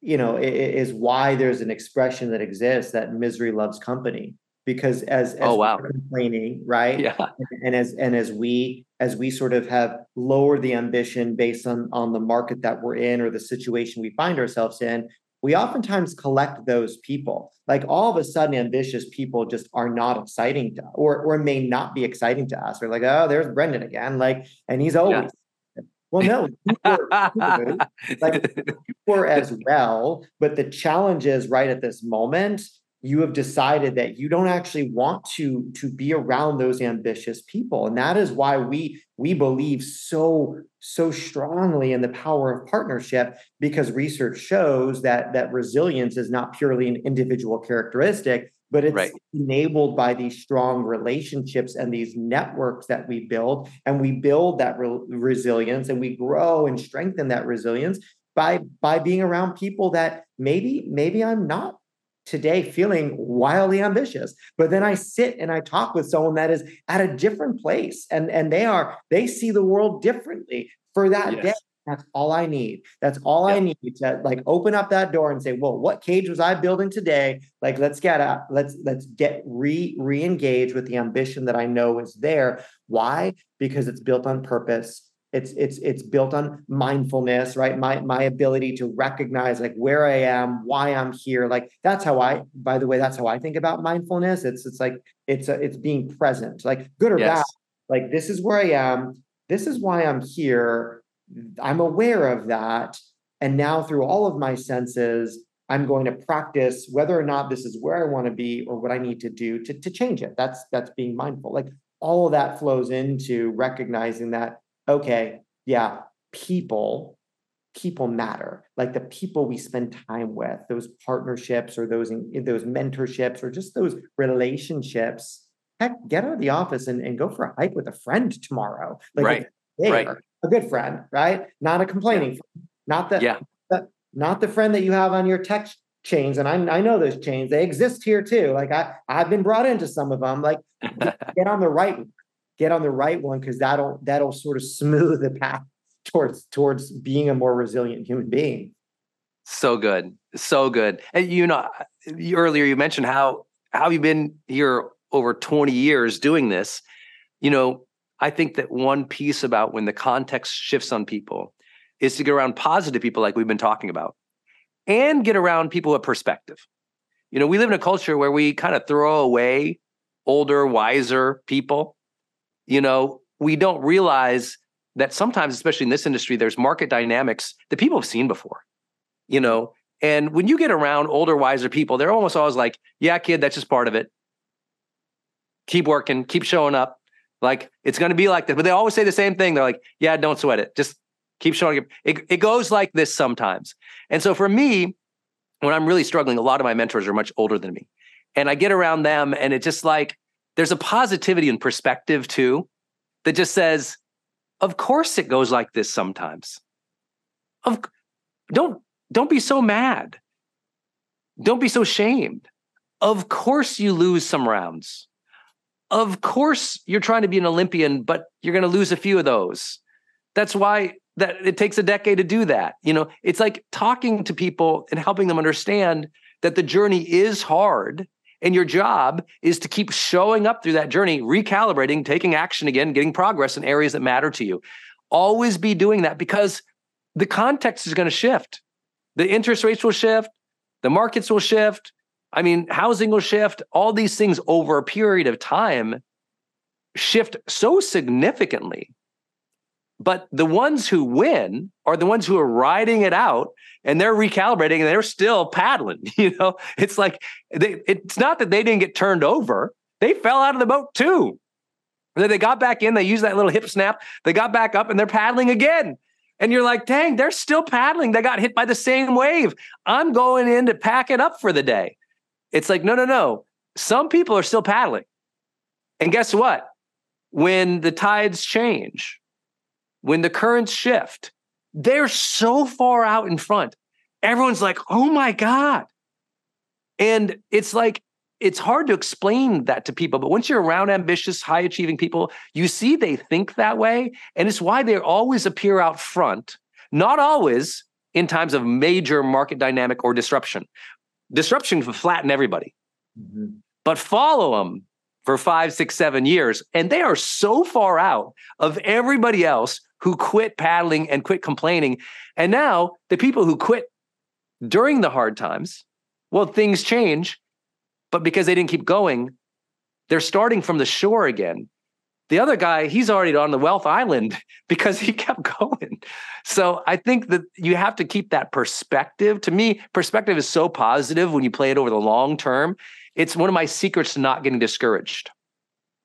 you know, is why there's an expression that exists that misery loves company. Because as, as oh wow. complaining right? Yeah. And, and, as and as we as we sort of have lowered the ambition based on on the market that we're in or the situation we find ourselves in we oftentimes collect those people. Like all of a sudden ambitious people just are not exciting to or or may not be exciting to us. We're like oh there's brendon again like and he's always yeah. well no you were, like you were as well but the challenge is right at this moment you have decided that you don't actually want to to be around those ambitious people and that is why we we believe so so strongly in the power of partnership because research shows that that resilience is not purely an individual characteristic but it's right. enabled by these strong relationships and these networks that we build and we build that re- resilience and we grow and strengthen that resilience by by being around people that maybe maybe I'm not today feeling wildly ambitious but then i sit and i talk with someone that is at a different place and and they are they see the world differently for that yes. day that's all i need. That's all i need to like open up that door and say well what cage was i building today? Like let's get out let's let's get re re-engage with the ambition that i know is there. Why? Because it's built on purpose it's it's it's built on mindfulness right? My my ability to recognize like where i am why i'm here like that's how i by the way that's how i think about mindfulness. It's it's like it's a, it's being present like good or yes. bad like this is where i am this is why i'm here i'm aware of that and now through all of my senses i'm going to practice whether or not this is where i want to be or what i need to do to, to change it. That's that's being mindful like all of that flows into recognizing that okay, yeah, people, people matter. Like the people we spend time with, those partnerships or those eh, those mentorships or just those relationships. Heck, get out of the office and, and go for a hike with a friend tomorrow. Like right. There, right. A good friend, right? Not a complaining yeah. friend. Not the, yeah. the not the friend that you have on your text chains and I, I know those chains they exist here too like i i've been brought into some of them like get on the right get on the right one because that'll that'll sort of smooth the path towards towards being a more resilient human being. So good so good. And you know earlier you mentioned how how you've been here over 20 years doing this. You know i think that one piece about when the context shifts on people is to get around positive people like we've been talking about and get around people with perspective. You know we live in a culture where we kind of throw away older wiser people you know, we don't realize that sometimes, especially in this industry, there's market dynamics that people have seen before, you know. And when you get around older, wiser people, they're almost always like, yeah, kid, that's just part of it. Keep working, keep showing up. Like it's going to be like this. But they always say the same thing. They're like, yeah, don't sweat it. Just keep showing up. It, it goes like this sometimes. And so for me, when I'm really struggling, a lot of my mentors are much older than me. And I get around them and it's just like, there's a positivity and perspective too that just says, of course it goes like this sometimes. Of don't don't be so mad. Don't be so shamed. Of course you lose some rounds. Of course you're trying to be an Olympian, but you're going to lose a few of those. That's why that it takes a decade to do that. You know, it's like talking to people and helping them understand that the journey is hard and your job is to keep showing up through that journey, recalibrating, taking action again, getting progress in areas that matter to you. Always be doing that because the context is going to shift. The interest rates will shift, the markets will shift. I mean, housing will shift. All these things over a period of time shift so significantly but the ones who win are the ones who are riding it out and they're recalibrating and they're still paddling. You know, it's like they, it's not that they didn't get turned over, they fell out of the boat too. And then they got back in, they used that little hip snap, they got back up and they're paddling again. And you're like, dang, they're still paddling. They got hit by the same wave. I'm going in to pack it up for the day. It's like, no, no, no. Some people are still paddling. And guess what? when the tides change, when the currents shift, they're so far out in front. Everyone's like, oh my God. And it's like, it's hard to explain that to people, but once you're around ambitious, high achieving people, you see they think that way. And it's why they always appear out front, not always in times of major market dynamic or disruption. Disruption can flatten everybody, mm-hmm. but follow them for five, six, seven years. And they are so far out of everybody else who quit paddling and quit complaining. And now the people who quit during the hard times, well, things change but because they didn't keep going, they're starting from the shore again. The other guy, he's already on the wealth island because he kept going. So I think that you have to keep that perspective. To me, perspective is so positive when you play it over the long term. It's one of my secrets to not getting discouraged.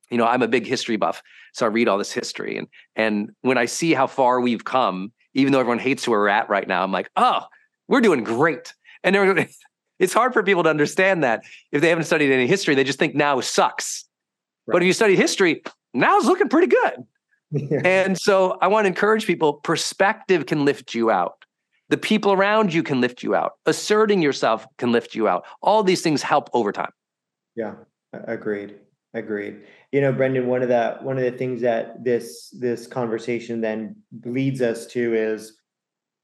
You know, I'm a big history buff, so I read all this history, and and when I see how far we've come, even though everyone hates where we're at right now, I'm like, oh, we're doing great. And it's hard for people to understand that if they haven't studied any history, they just think now sucks. Right. But if you study history, now's looking pretty good. Yeah. And so I want to encourage people perspective can lift you out. The people around you can lift you out. Asserting yourself can lift you out. All these things help over time. Yeah, agreed. Agreed. You know, Brendon, one of the one of the things that this this conversation then leads us to is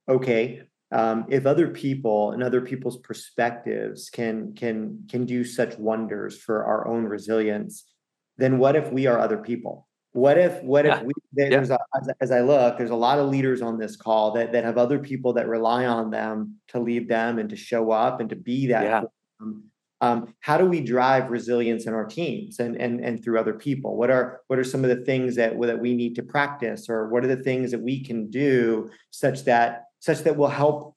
okay, um, if other people and other people's perspectives can can can do such wonders for our own resilience then what if we are other people what if what yeah. if we there's yeah. a, as, as, i look there's a lot of leaders on this call that that have other people that rely on them to lead them and to show up and to be that yeah. um, Um, how do we drive resilience in our teams and and and through other people what are what are some of the things that that we need to practice or what are the things that we can do such that such that will help.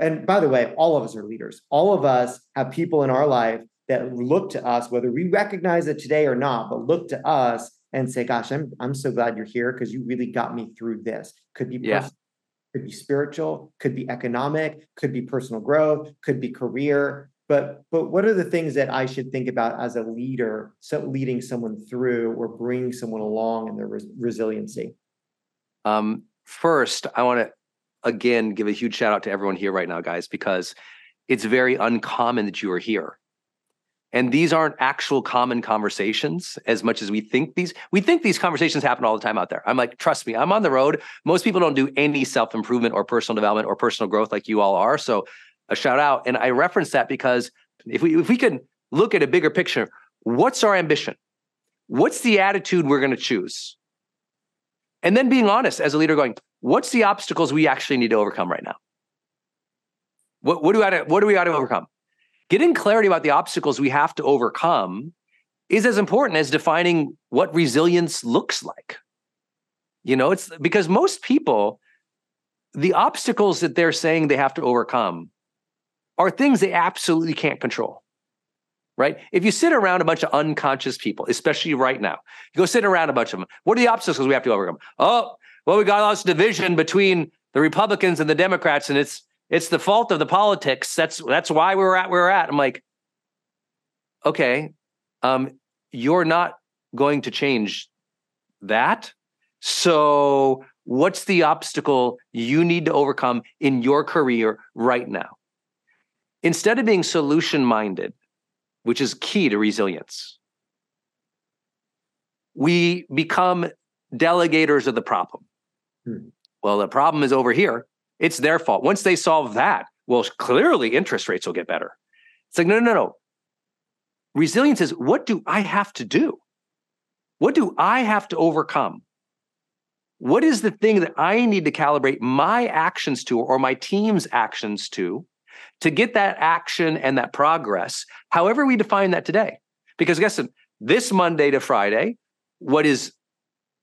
And by the way, all of us are leaders. All of us have people in our life that look to us, whether we recognize it today or not, but look to us and say, gosh, I'm, I'm so glad you're here because you really got me through this. Could be yeah. personal, could be spiritual, could be economic, could be personal growth, could be career. But but what are the things that I should think about as a leader, so leading someone through or bringing someone along in their res- resiliency? Um, first, I want to again give a huge shout out to everyone here right now, guys, because it's very uncommon that you are here. And these aren't actual common conversations as much as we think these. We think these conversations happen all the time out there. I'm like, trust me, I'm on the road. Most people don't do any self improvement or personal development or personal growth like you all are. So, a shout out. And I reference that because if we if we can look at a bigger picture, what's our ambition? What's the attitude we're going to choose? And then being honest as a leader, going, what's the obstacles we actually need to overcome right now? What, what do we to, what do we got to overcome? Getting clarity about the obstacles we have to overcome is as important as defining what resilience looks like. You know, it's because most people, the obstacles that they're saying they have to overcome are things they absolutely can't control. Right? If you sit around a bunch of unconscious people, especially right now, you go sit around a bunch of them. What are the obstacles we have to overcome? Oh, well, we got all this division between the Republicans and the Democrats, and it's it's the fault of the politics. That's that's why we're at where we're at. I'm like, okay, um, you're not going to change that. So, what's the obstacle you need to overcome in your career right now? Instead of being solution minded, which is key to resilience, we become delegators of the problem. Hmm. Well, the problem is over here. It's their fault. Once they solve that, well, clearly interest rates will get better. It's like, no, no, no. Resilience is what do I have to do? What do I have to overcome? What is the thing that I need to calibrate my actions to or my team's actions to to get that action and that progress, however we define that today? Because guess what? This Monday to Friday, what is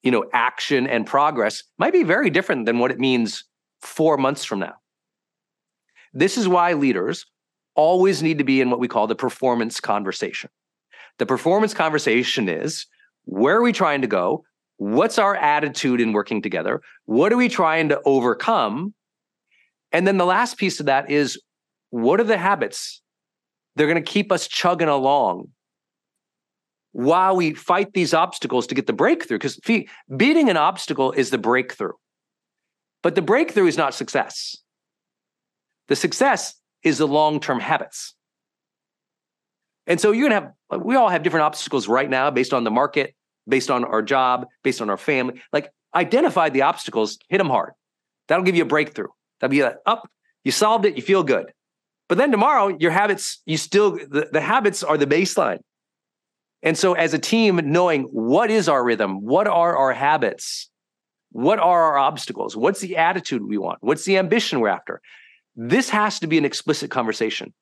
you know, action and progress might be very different than what it means four months from now. This is why leaders always need to be in what we call the performance conversation. The performance conversation is where are we trying to go? What's our attitude in working together? What are we trying to overcome? And then the last piece of that is what are the habits? They're going to keep us chugging along while we fight these obstacles to get the breakthrough. Because beating an obstacle is the breakthrough, but the breakthrough is not success. The success is the long term habits. And so you're going to have, we all have different obstacles right now based on the market, based on our job, based on our family. Like identify the obstacles, hit them hard. That'll give you a breakthrough. That'll be a up, you solved it, you feel good. But then tomorrow, your habits, you still, the, the habits are the baseline. And so as a team, knowing what is our rhythm, what are our habits, what are our obstacles, what's the attitude we want, what's the ambition we're after, this has to be an explicit conversation.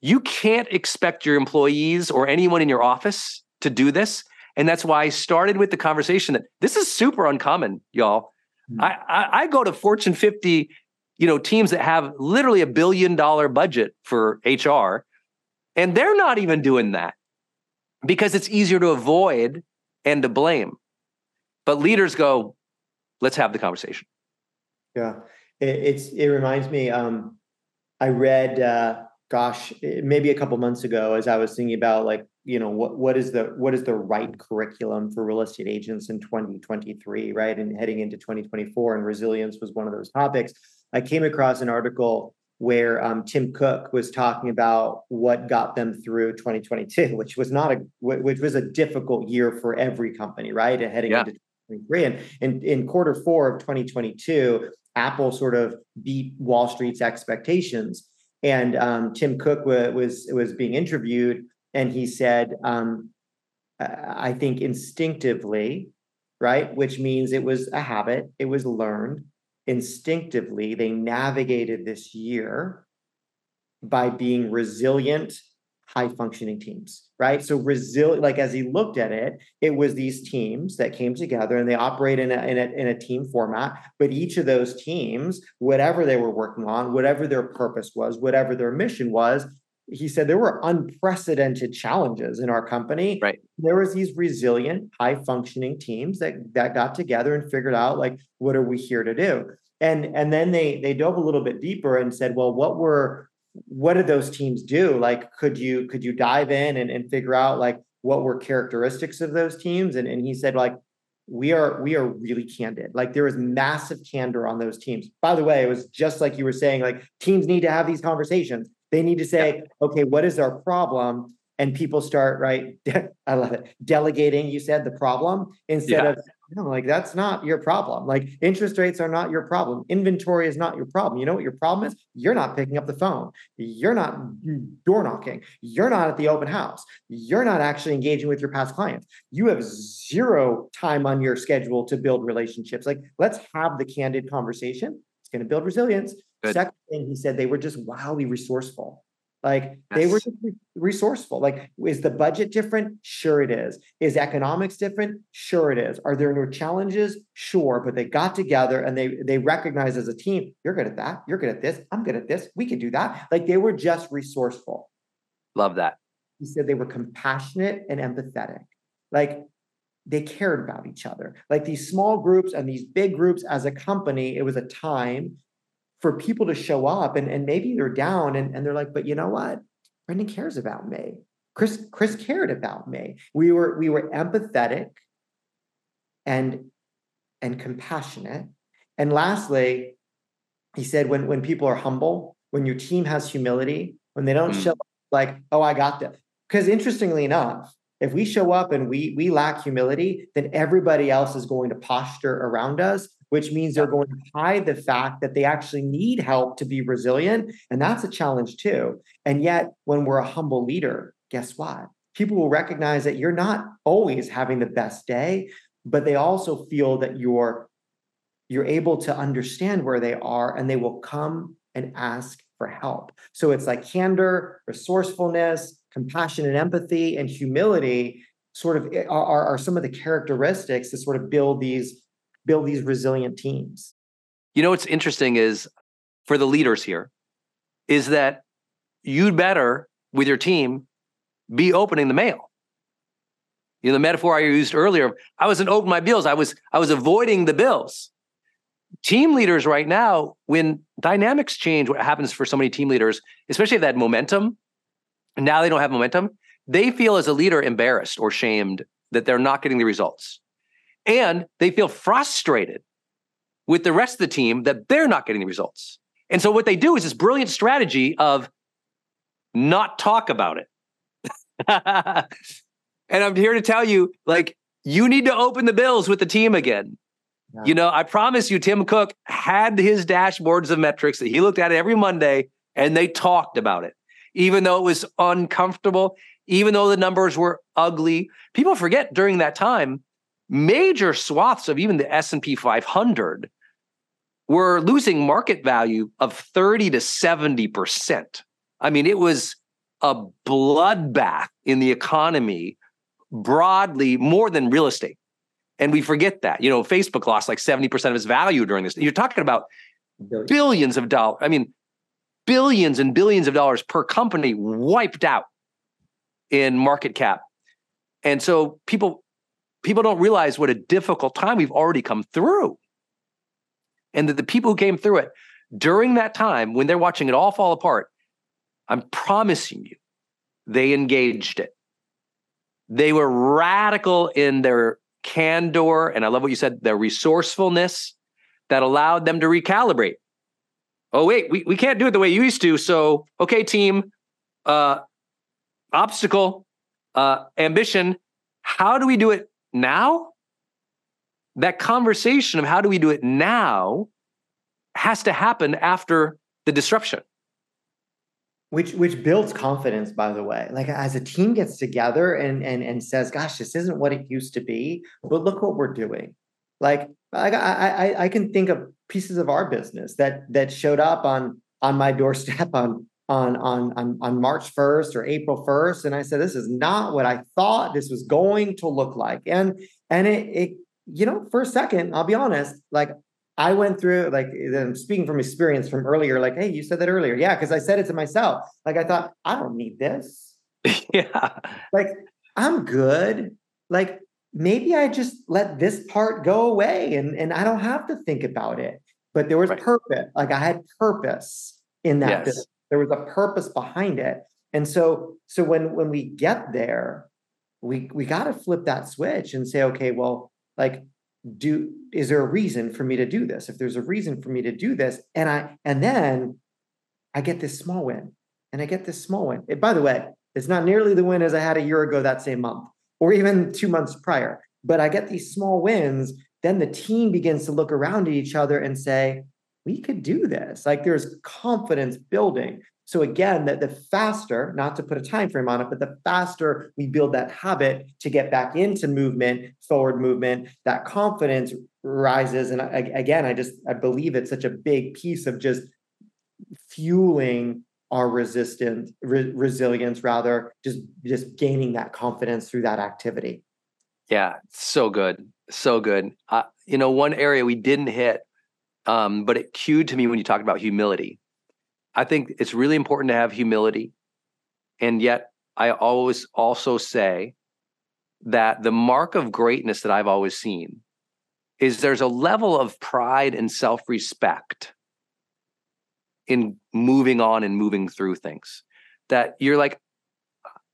You can't expect your employees or anyone in your office to do this. And that's why I started with the conversation that this is super uncommon, y'all. Mm-hmm. I, I, I go to Fortune 50, you know, teams that have literally a billion dollar budget for HR, and they're not even doing that because it's easier to avoid and to blame. But leaders go, let's have the conversation. Yeah, it, it's it reminds me. Um, I read, uh, gosh, maybe a couple months ago, as I was thinking about like you know what what is the what is the right curriculum for real estate agents in 2023 right and heading into 2024 and resilience was one of those topics i came across an article where um, tim cook was talking about what got them through 2022 which was not a which was a difficult year for every company right and heading yeah. into 2023 and in, in quarter four of 2022 apple sort of beat wall street's expectations and um, tim cook was was being interviewed and he said, um, I think instinctively, right, which means it was a habit, it was learned. Instinctively, they navigated this year by being resilient, high functioning teams, right? So resilient, like as he looked at it, it was these teams that came together and they operate in a, in a, in a team format. But each of those teams, whatever they were working on, whatever their purpose was, whatever their mission was, he said there were unprecedented challenges in our company. Right. There was these resilient, high functioning teams that that got together and figured out like what are we here to do? And and then they they dove a little bit deeper and said, well, what were what did those teams do? Like could you could you dive in and, and figure out like what were characteristics of those teams? And and he said like we are we are really candid like there was massive candor on those teams by the way it was just like you were saying like teams need to have these conversations they need to say, yeah. okay, what is our problem? And people start, right? I love it. Delegating, you said the problem instead yeah. of, no, like that's not your problem. Like interest rates are not your problem. Inventory is not your problem. You know what your problem is? You're not picking up the phone. You're not door knocking. You're not at the open house. You're not actually engaging with your past clients. You have zero time on your schedule to build relationships. Like, let's have the candid conversation. It's going to build resilience. Good. Second thing he said, they were just wildly resourceful. Like yes. they were resourceful. Like, is the budget different? Sure, it is. Is economics different? Sure, it is. Are there new challenges? Sure, but they got together and they they recognized as a team, you're good at that. You're good at this. I'm good at this. We can do that. Like they were just resourceful. Love that. He said they were compassionate and empathetic. Like they cared about each other. Like these small groups and these big groups as a company, it was a time for people to show up and, and maybe they're down and, and they're like, but you know what? Brendon cares about me. Chris, Chris cared about me. We were, we were empathetic and, and compassionate. And lastly, he said, when, when people are humble, when your team has humility, when they don't mm. show up like, oh, I got this. Because interestingly enough, if we show up and we we lack humility, then everybody else is going to posture around us which means they're going to hide the fact that they actually need help to be resilient. And that's a challenge too. And yet, when we're a humble leader, guess what? People will recognize that you're not always having the best day, but they also feel that you're you're able to understand where they are and they will come and ask for help. So it's like candor, resourcefulness, compassion and empathy and humility sort of eh, are, are some of the characteristics that sort of build these build these resilient teams. You know what's interesting is for the leaders here is that you'd better with your team be opening the mail. You know the metaphor I used earlier. I wasn't opening my bills. I was I was avoiding the bills. Team leaders right now, when dynamics change, what happens for so many team leaders, especially if that momentum, now they don't have momentum. they feel as a leader embarrassed or shamed that they're not getting the results. And they feel frustrated with the rest of the team that they're not getting the results. And so what they do is this brilliant strategy of not talk about it. and I'm here to tell you like you need to open the bills with the team again. Yeah. You know, I promise you Tim Cook had his dashboards of metrics that he looked at every Monday and they talked about it. Even though it was uncomfortable, even though the numbers were ugly. People forget during that time major swaths of even the S&P 500 were losing market value of 30 to 70%. I mean, it was a bloodbath in the economy broadly more than real estate. And we forget that. You know, Facebook lost like 70% of its value during this. You're talking about billions, billions of dollars. I mean, billions and billions of dollars per company wiped out in market cap. And so people people don't realize what a difficult time we've already come through. And that the people who came through it during that time, when they're watching it all fall apart, I'm promising you, they engaged it. They were radical in their candor. And I love what you said, their resourcefulness that allowed them to recalibrate. Oh, wait, we, we can't do it the way you used to. So, okay, team, uh, obstacle, uh, ambition. How do we do it now, that conversation of how do we do it now has to happen after the disruption. Which which builds confidence, by the way. Like as a team gets together and and and says, "Gosh, this isn't what it used to be," but look what we're doing. Like I I I can think of pieces of our business that that showed up on on my doorstep on on on on, on March 1st or April 1st and I said this is not what I thought this was going to look like. And and it, it you know for a second I'll be honest like I went through like I'm speaking from experience from earlier like hey you said that earlier. Yeah because I said it to myself. Like I thought I don't need this. Yeah. Like I'm good. Like maybe I just let this part go away and and I don't have to think about it. But there was right. purpose like I had purpose in that yes. business there was a purpose behind it. And so, so when when we get there, we we got to flip that switch and say, okay, well, like, do is there a reason for me to do this? If there's a reason for me to do this, and I and then I get this small win, and I get this small win. And by the way, it's not nearly the win as I had a year ago that same month, or even two months prior. But I get these small wins. Then the team begins to look around at each other and say, we could do this. Like there's confidence building. So again, that the faster, not to put a time frame on it, but the faster we build that habit to get back into movement, forward movement, that confidence rises. And I, again, I just I believe it's such a big piece of just fueling our resistance, re- resilience, rather, just just gaining that confidence through that activity. Yeah, so good, so good. Uh, you know, one area we didn't hit um, but it cued to me when you talked about humility. I think it's really important to have humility. And yet, I always also say that the mark of greatness that I've always seen is there's a level of pride and self respect in moving on and moving through things that you're like,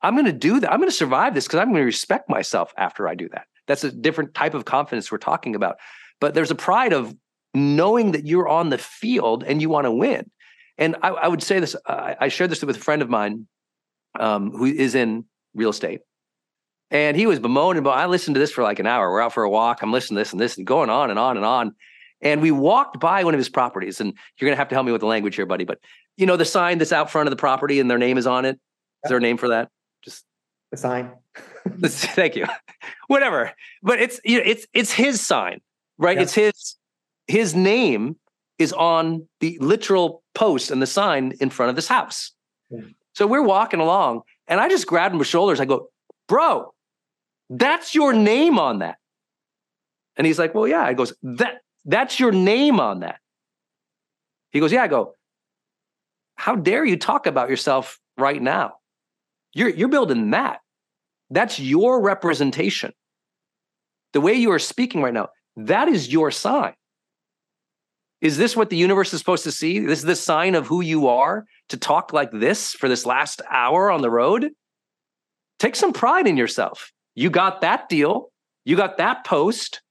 I'm going to do that. I'm going to survive this because I'm going to respect myself after I do that. That's a different type of confidence we're talking about. But there's a pride of knowing that you're on the field and you want to win. And I, I would say this, I, I, shared this with a friend of mine um, who is in real estate. And he was bemoaning, but I listened to this for like an hour. We're out for a walk. I'm listening to this and this and going on and on and on. And we walked by one of his properties. And you're going to have to help me with the language here, buddy. But you know, the sign that's out front of the property and their name is on it. Is there a name for that? Just the sign. thank you. Whatever. But it's you know, it's it's his sign, right? It's his his name is on the literal post and the sign in front of this house. Yeah. So we're walking along, and I just grabbed him by shoulders. I go, "Bro, that's your name on that." And he's like, "Well, yeah." I goes, "That that's your name on that." He goes, "Yeah." I go, "How dare you talk about yourself right now? You're you're building that. That's your representation. The way you are speaking right now, that is your sign." Is this what the universe is supposed to see? This is the sign of who you are to talk like this for this last hour on the road? take some pride in yourself. You got that deal, you got that post.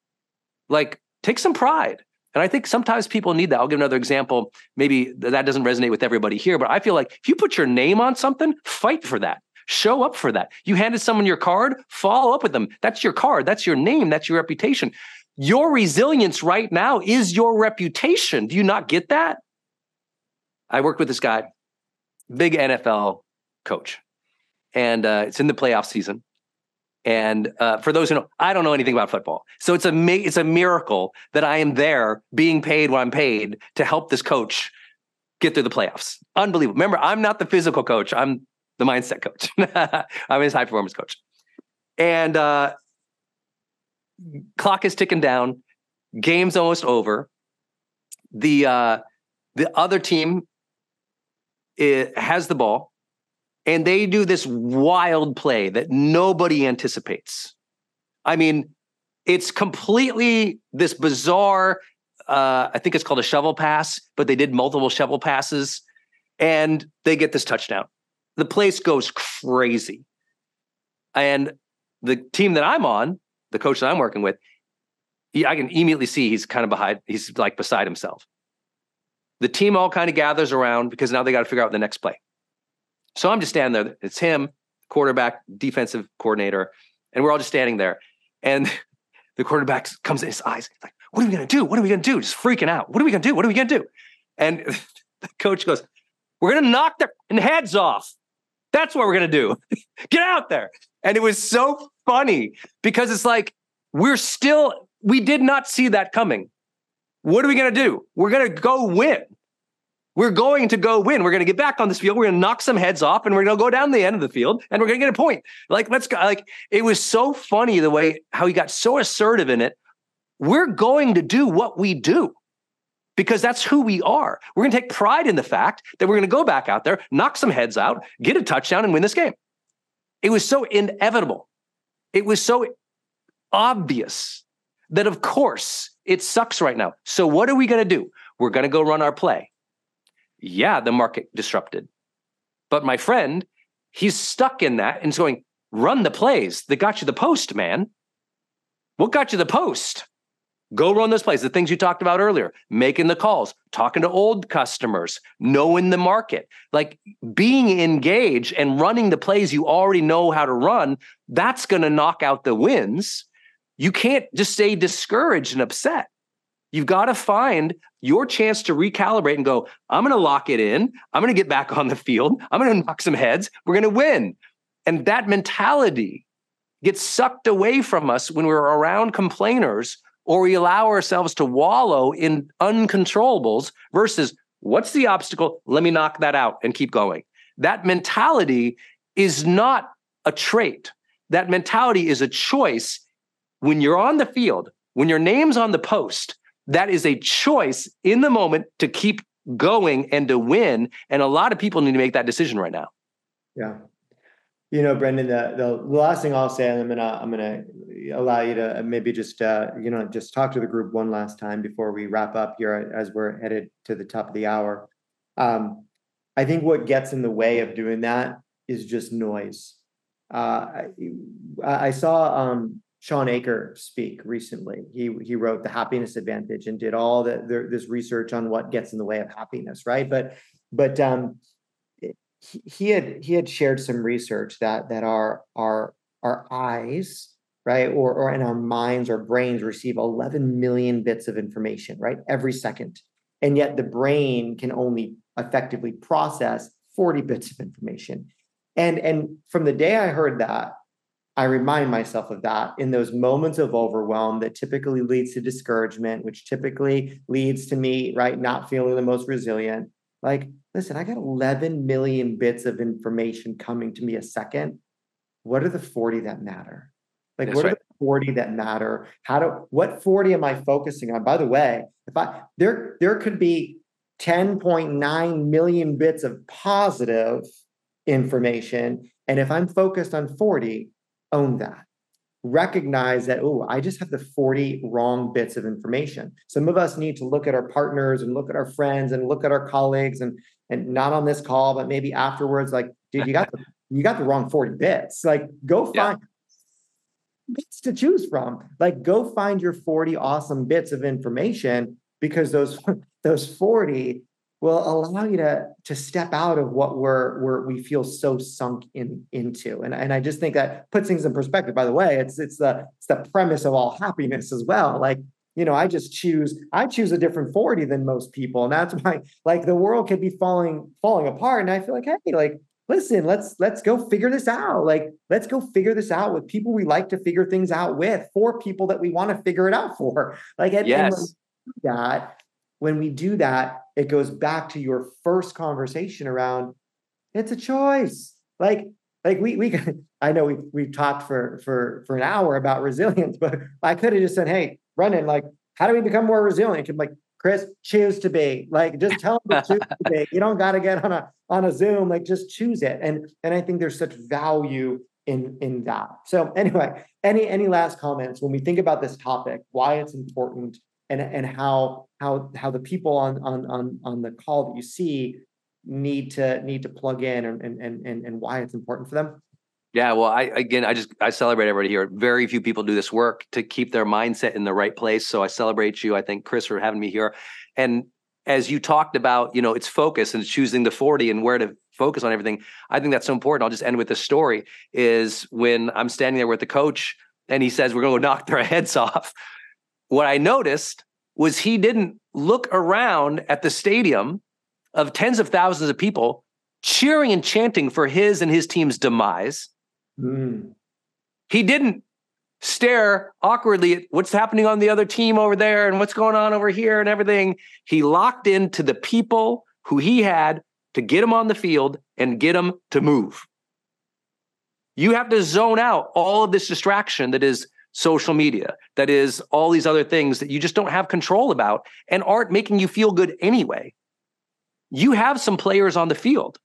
Like, take some pride. And I think sometimes people need that. I'll give another example. Maybe that doesn't resonate with everybody here, but I feel like if you put your name on something, fight for that. Show up for that. You handed someone your card, follow up with them. That's your card. That's your name. That's your reputation. Your resilience right now is your reputation. Do you not get that? I worked with this guy, big NFL coach, and uh, it's in the playoff season. And uh, for those who know, I don't know anything about football, so it's a it's a miracle that I am there, being paid what I'm paid to help this coach get through the playoffs. Unbelievable. Remember, I'm not the physical coach; I'm the mindset coach. I'm his high performance coach. And uh, clock is ticking down. Game's almost over. The uh, the other team it has the ball and they do this wild play that nobody anticipates. I mean, it's completely this bizarre. Uh, I think it's called a shovel pass, but they did multiple shovel passes, and they get this touchdown. The place goes crazy, and the team that I'm on, the coach that I'm working with, he, I can immediately see he's kind of behind. He's like beside himself. The team all kind of gathers around because now they got to figure out the next play. So I'm just standing there. It's him, quarterback, defensive coordinator, and we're all just standing there. And the quarterback comes in his eyes. Like, what are we going to do? What are we going to do? Just freaking out. What are we going to do? What are we going to do? And the coach goes, we're going to knock their heads off. That's what we're going to do. Get out there. And it was so funny because it's like, we're still, we did not see that coming. What are we going to do? We're going to go win. We're going to go win. We're going to get back on this field. We're going to knock some heads off and we're going to go down the end of the field and we're going to get a point. Like, let's go. Like, it was so funny the way how he got so assertive in it. We're going to do what we do because that's who we are. We're going to take pride in the fact that we're going to go back out there, knock some heads out, get a touchdown, and win this game. It was so inevitable. It was so obvious that, of course, it sucks right now. So what are we going to do? We're going to go run our play. Yeah, the market disrupted. But my friend, he's stuck in that and he's going, run the plays that got you the post, man. What got you the post? Go run those plays, the things you talked about earlier, making the calls, talking to old customers, knowing the market, like being engaged and running the plays you already know how to run. That's going to knock out the wins you can't just stay discouraged and upset. You've got to find your chance to recalibrate and go, I'm going to lock it in. I'm going to get back on the field. I'm going to knock some heads. We're going to win. And that mentality gets sucked away from us when we're around complainers or we allow ourselves to wallow in uncontrollables versus what's the obstacle? Let me knock that out and keep going. That mentality is not a trait. That mentality is a choice when you're on the field, when your name's on the post, that is a choice in the moment to keep going and to win. And a lot of people need to make that decision right now. Yeah. You know, Brendon, the, the last thing I'll say, and I'm gonna I'm gonna allow you to maybe just uh, you know just talk to the group one last time before we wrap up here as we're headed to the top of the hour. Um, I think what gets in the way of doing that is just noise. Uh, I, I saw um, Shawn Achor speak recently. He he wrote the Happiness Advantage and did all the, the, this research on what gets in the way of happiness, right? But but um, he, had he had shared some research that that our our our eyes right or or in our minds or brains receive 11 million bits of information right every second and yet the brain can only effectively process 40 bits of information and and from the day i heard that I remind myself of that in those moments of overwhelm that typically leads to discouragement, which typically leads to me, right, not feeling the most resilient. Like, listen, I got 11 million bits of information coming to me a second. What are the 40 that matter? Like, That's what right. are the 40 that matter? How do what 40 am I focusing on? By the way, if I there there could be 10.9 million bits of positive information. And if I'm focused on 40, own that recognize that oh i just have the 40 wrong bits of information some of us need to look at our partners and look at our friends and look at our colleagues and and not on this call but maybe afterwards like dude you got the you got the wrong 40 bits. Like go find yeah. bits to choose from. Like go find your 40 awesome bits of information because those those 40 will allow you to to step out of what we're we're we feel so sunk in into. And and I just think that puts things in perspective. By the way it's it's the it's the premise of all happiness as well. Like you know I just choose I choose a different 40 than most people. And that's why like the world could be falling falling apart. And I feel like hey like listen let's let's go figure this out. Like let's go figure this out with people we like to figure things out with for people that we want to figure it out for. Like and, yes. that when we do that, it goes back to your first conversation around it's a choice. Like, like we we I know we we talked for for for an hour about resilience, but I could have just said, hey, Brendon, like, how do we become more resilient? Like, Chris, choose to be. Like, just tell them to choose to be. You don't got to get on a on a Zoom. Like, just choose it. And and I think there's such value in in that. So anyway, any any last comments when we think about this topic, why it's important, and and how how how the people on on on on the call that you see need to need to plug in and and and and why it's important for them. Yeah well i again i just i celebrate everybody here. Very few people do this work to keep their mindset in the right place. So i celebrate you. I thank chris for having me here. And as you talked about you know it's focus and choosing the 40 and where to focus on everything i think that's so important. I'll just end with this story is when i'm standing there with the coach and he says we're going to knock their heads off what I noticed was he didn't look around at the stadium of tens of thousands of people cheering and chanting for his and his team's demise. Mm. He didn't stare awkwardly at what's happening on the other team over there and what's going on over here and everything. He locked into the people who he had to get him on the field and get him to move. You have to zone out all of this distraction that is social media, that is all these other things that you just don't have control about and aren't making you feel good anyway. You have some players on the field.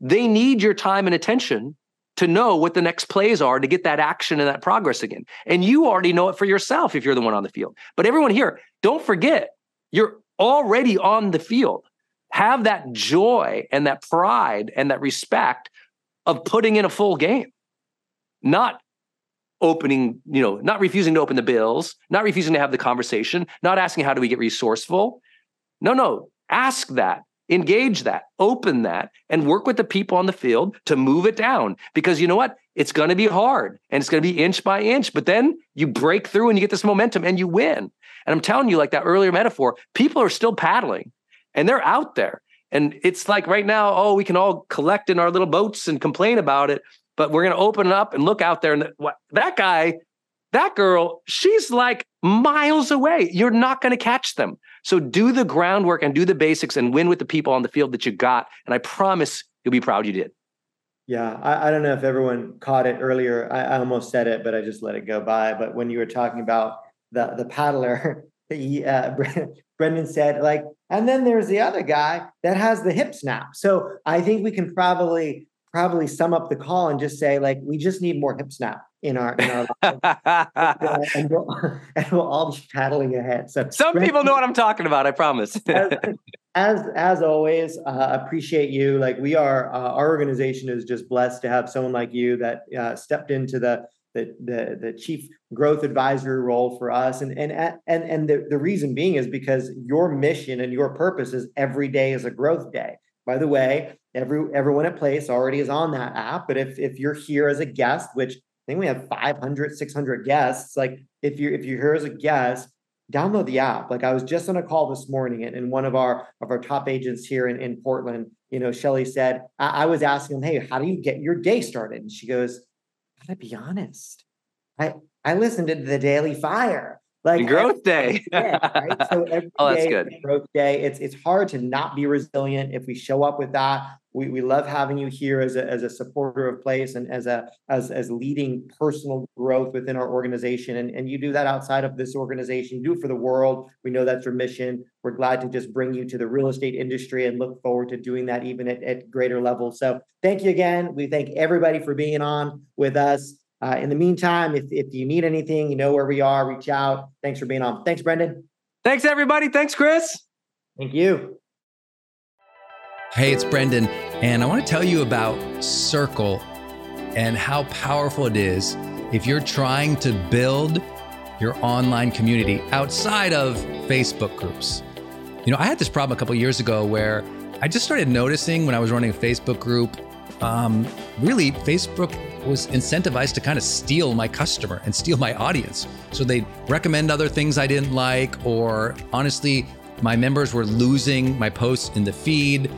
They need your time and attention to know what the next plays are to get that action and that progress again. And you already know it for yourself if you're the one on the field. But everyone here, don't forget, you're already on the field. Have that joy and that pride and that respect of putting in a full game, not opening, you know, not refusing to open the bills, not refusing to have the conversation, not asking how do we get resourceful. No, no, ask that, engage that, open that, and work with the people on the field to move it down. Because you know what? It's going to be hard and it's going to be inch by inch, but then you break through and you get this momentum and you win. And I'm telling you, like that earlier metaphor, people are still paddling and they're out there. And it's like right now, oh, we can all collect in our little boats and complain about it but we're going to open it up and look out there. And that guy, that girl, she's like miles away. You're not going to catch them. So do the groundwork and do the basics and win with the people on the field that you got. And I promise you'll be proud you did. Yeah, I, I don't know if everyone caught it earlier. I, I, almost said it, but I just let it go by. But when you were talking about the the paddler, he, uh, Brendon said like, and then there's the other guy that has the hip snap. So I think we can probably probably sum up the call and just say like we just need more hip snap in our in our and, and, we'll, and, we'll, all be paddling ahead. So some people know what I'm talking about. I promise. as, as, as always, uh, appreciate you. Like we are, uh, our organization is just blessed to have someone like you that uh, stepped into the the, the the chief growth advisory role for us and and and and the, the reason being is because your mission and your purpose is every day is a growth day by the way, every everyone at Place already is on that app. But if if you're here as a guest, which I think we have 500, 600 guests, like if you're if you're here as a guest, download the app. Like I was just on a call this morning, and, and one of our of our top agents here in, in Portland, you know, Shelly said, I, I was asking them, hey, how do you get your day started? And she goes, gotta be honest. I I listened to the Daily Fire. Like growth day. day right? So every oh, that's good. Growth day. It's it's hard to not be resilient if we show up with that. We, we love having you here as a, as a supporter of place and as a as as leading personal growth within our organization. And, and you do that outside of this organization, you do it for the world. We know that's your mission. We're glad to just bring you to the real estate industry and look forward to doing that even at, at greater levels. So thank you again. We thank everybody for being on with us. Uh, in the meantime, if, if you need anything, you know where we are, reach out. Thanks for being on. Thanks, Brendon. Thanks, everybody. Thanks, Chris. Thank you. Hey, it's Brendon, and I want to tell you about Circle and how powerful it is if you're trying to build your online community outside of Facebook groups. You know, I had this problem a couple years ago where I just started noticing when I was running a Facebook group, um, really, Facebook was incentivized to kind of steal my customer and steal my audience. So they'd recommend other things I didn't like, or honestly, my members were losing my posts in the feed.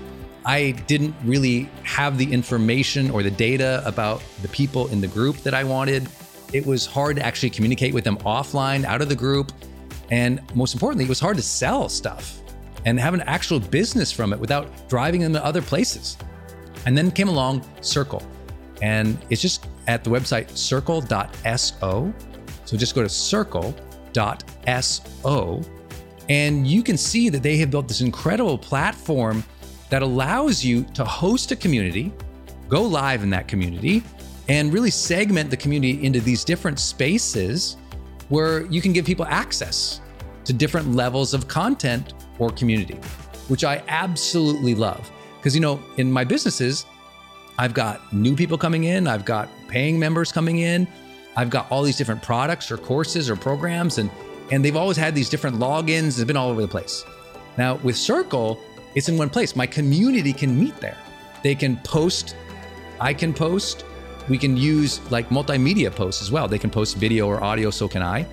I didn't really have the information or the data about the people in the group that I wanted. It was hard to actually communicate with them offline, out of the group. And most importantly, it was hard to sell stuff and have an actual business from it without driving them to other places. And then came along Circle. And it's just at the website circle.so. So just go to circle.so and you can see that they have built this incredible platform that allows you to host a community, go live in that community, and really segment the community into these different spaces where you can give people access to different levels of content or community, which I absolutely love. Because, you know, in my businesses, I've got new people coming in, I've got paying members coming in, I've got all these different products or courses or programs, and and they've always had these different logins. It's been all over the place. Now with Circle, it's in one place. My community can meet there. They can post. I can post. We can use like multimedia posts as well. They can post video or audio. So can I.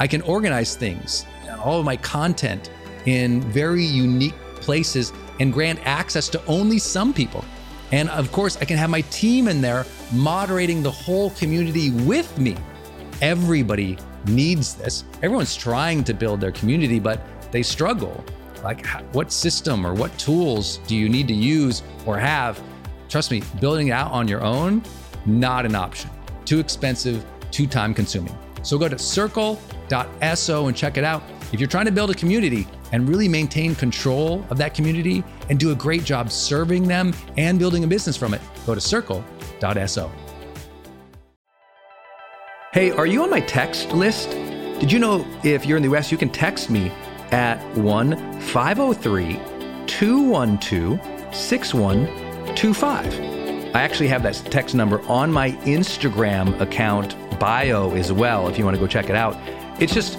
I can organize things, all of my content in very unique places and grant access to only some people. And of course, I can have my team in there moderating the whole community with me. Everybody needs this. Everyone's trying to build their community, but they struggle. Like, what system or what tools do you need to use or have? Trust me, building it out on your own, not an option. Too expensive, too time consuming. So go to circle.so and check it out. If you're trying to build a community and really maintain control of that community and do a great job serving them and building a business from it, go to circle.so. Hey, are you on my text list? Did you know if you're in the US, you can text me at 1 503 212 6125. I actually have that text number on my Instagram account bio as well if you want to go check it out. It's just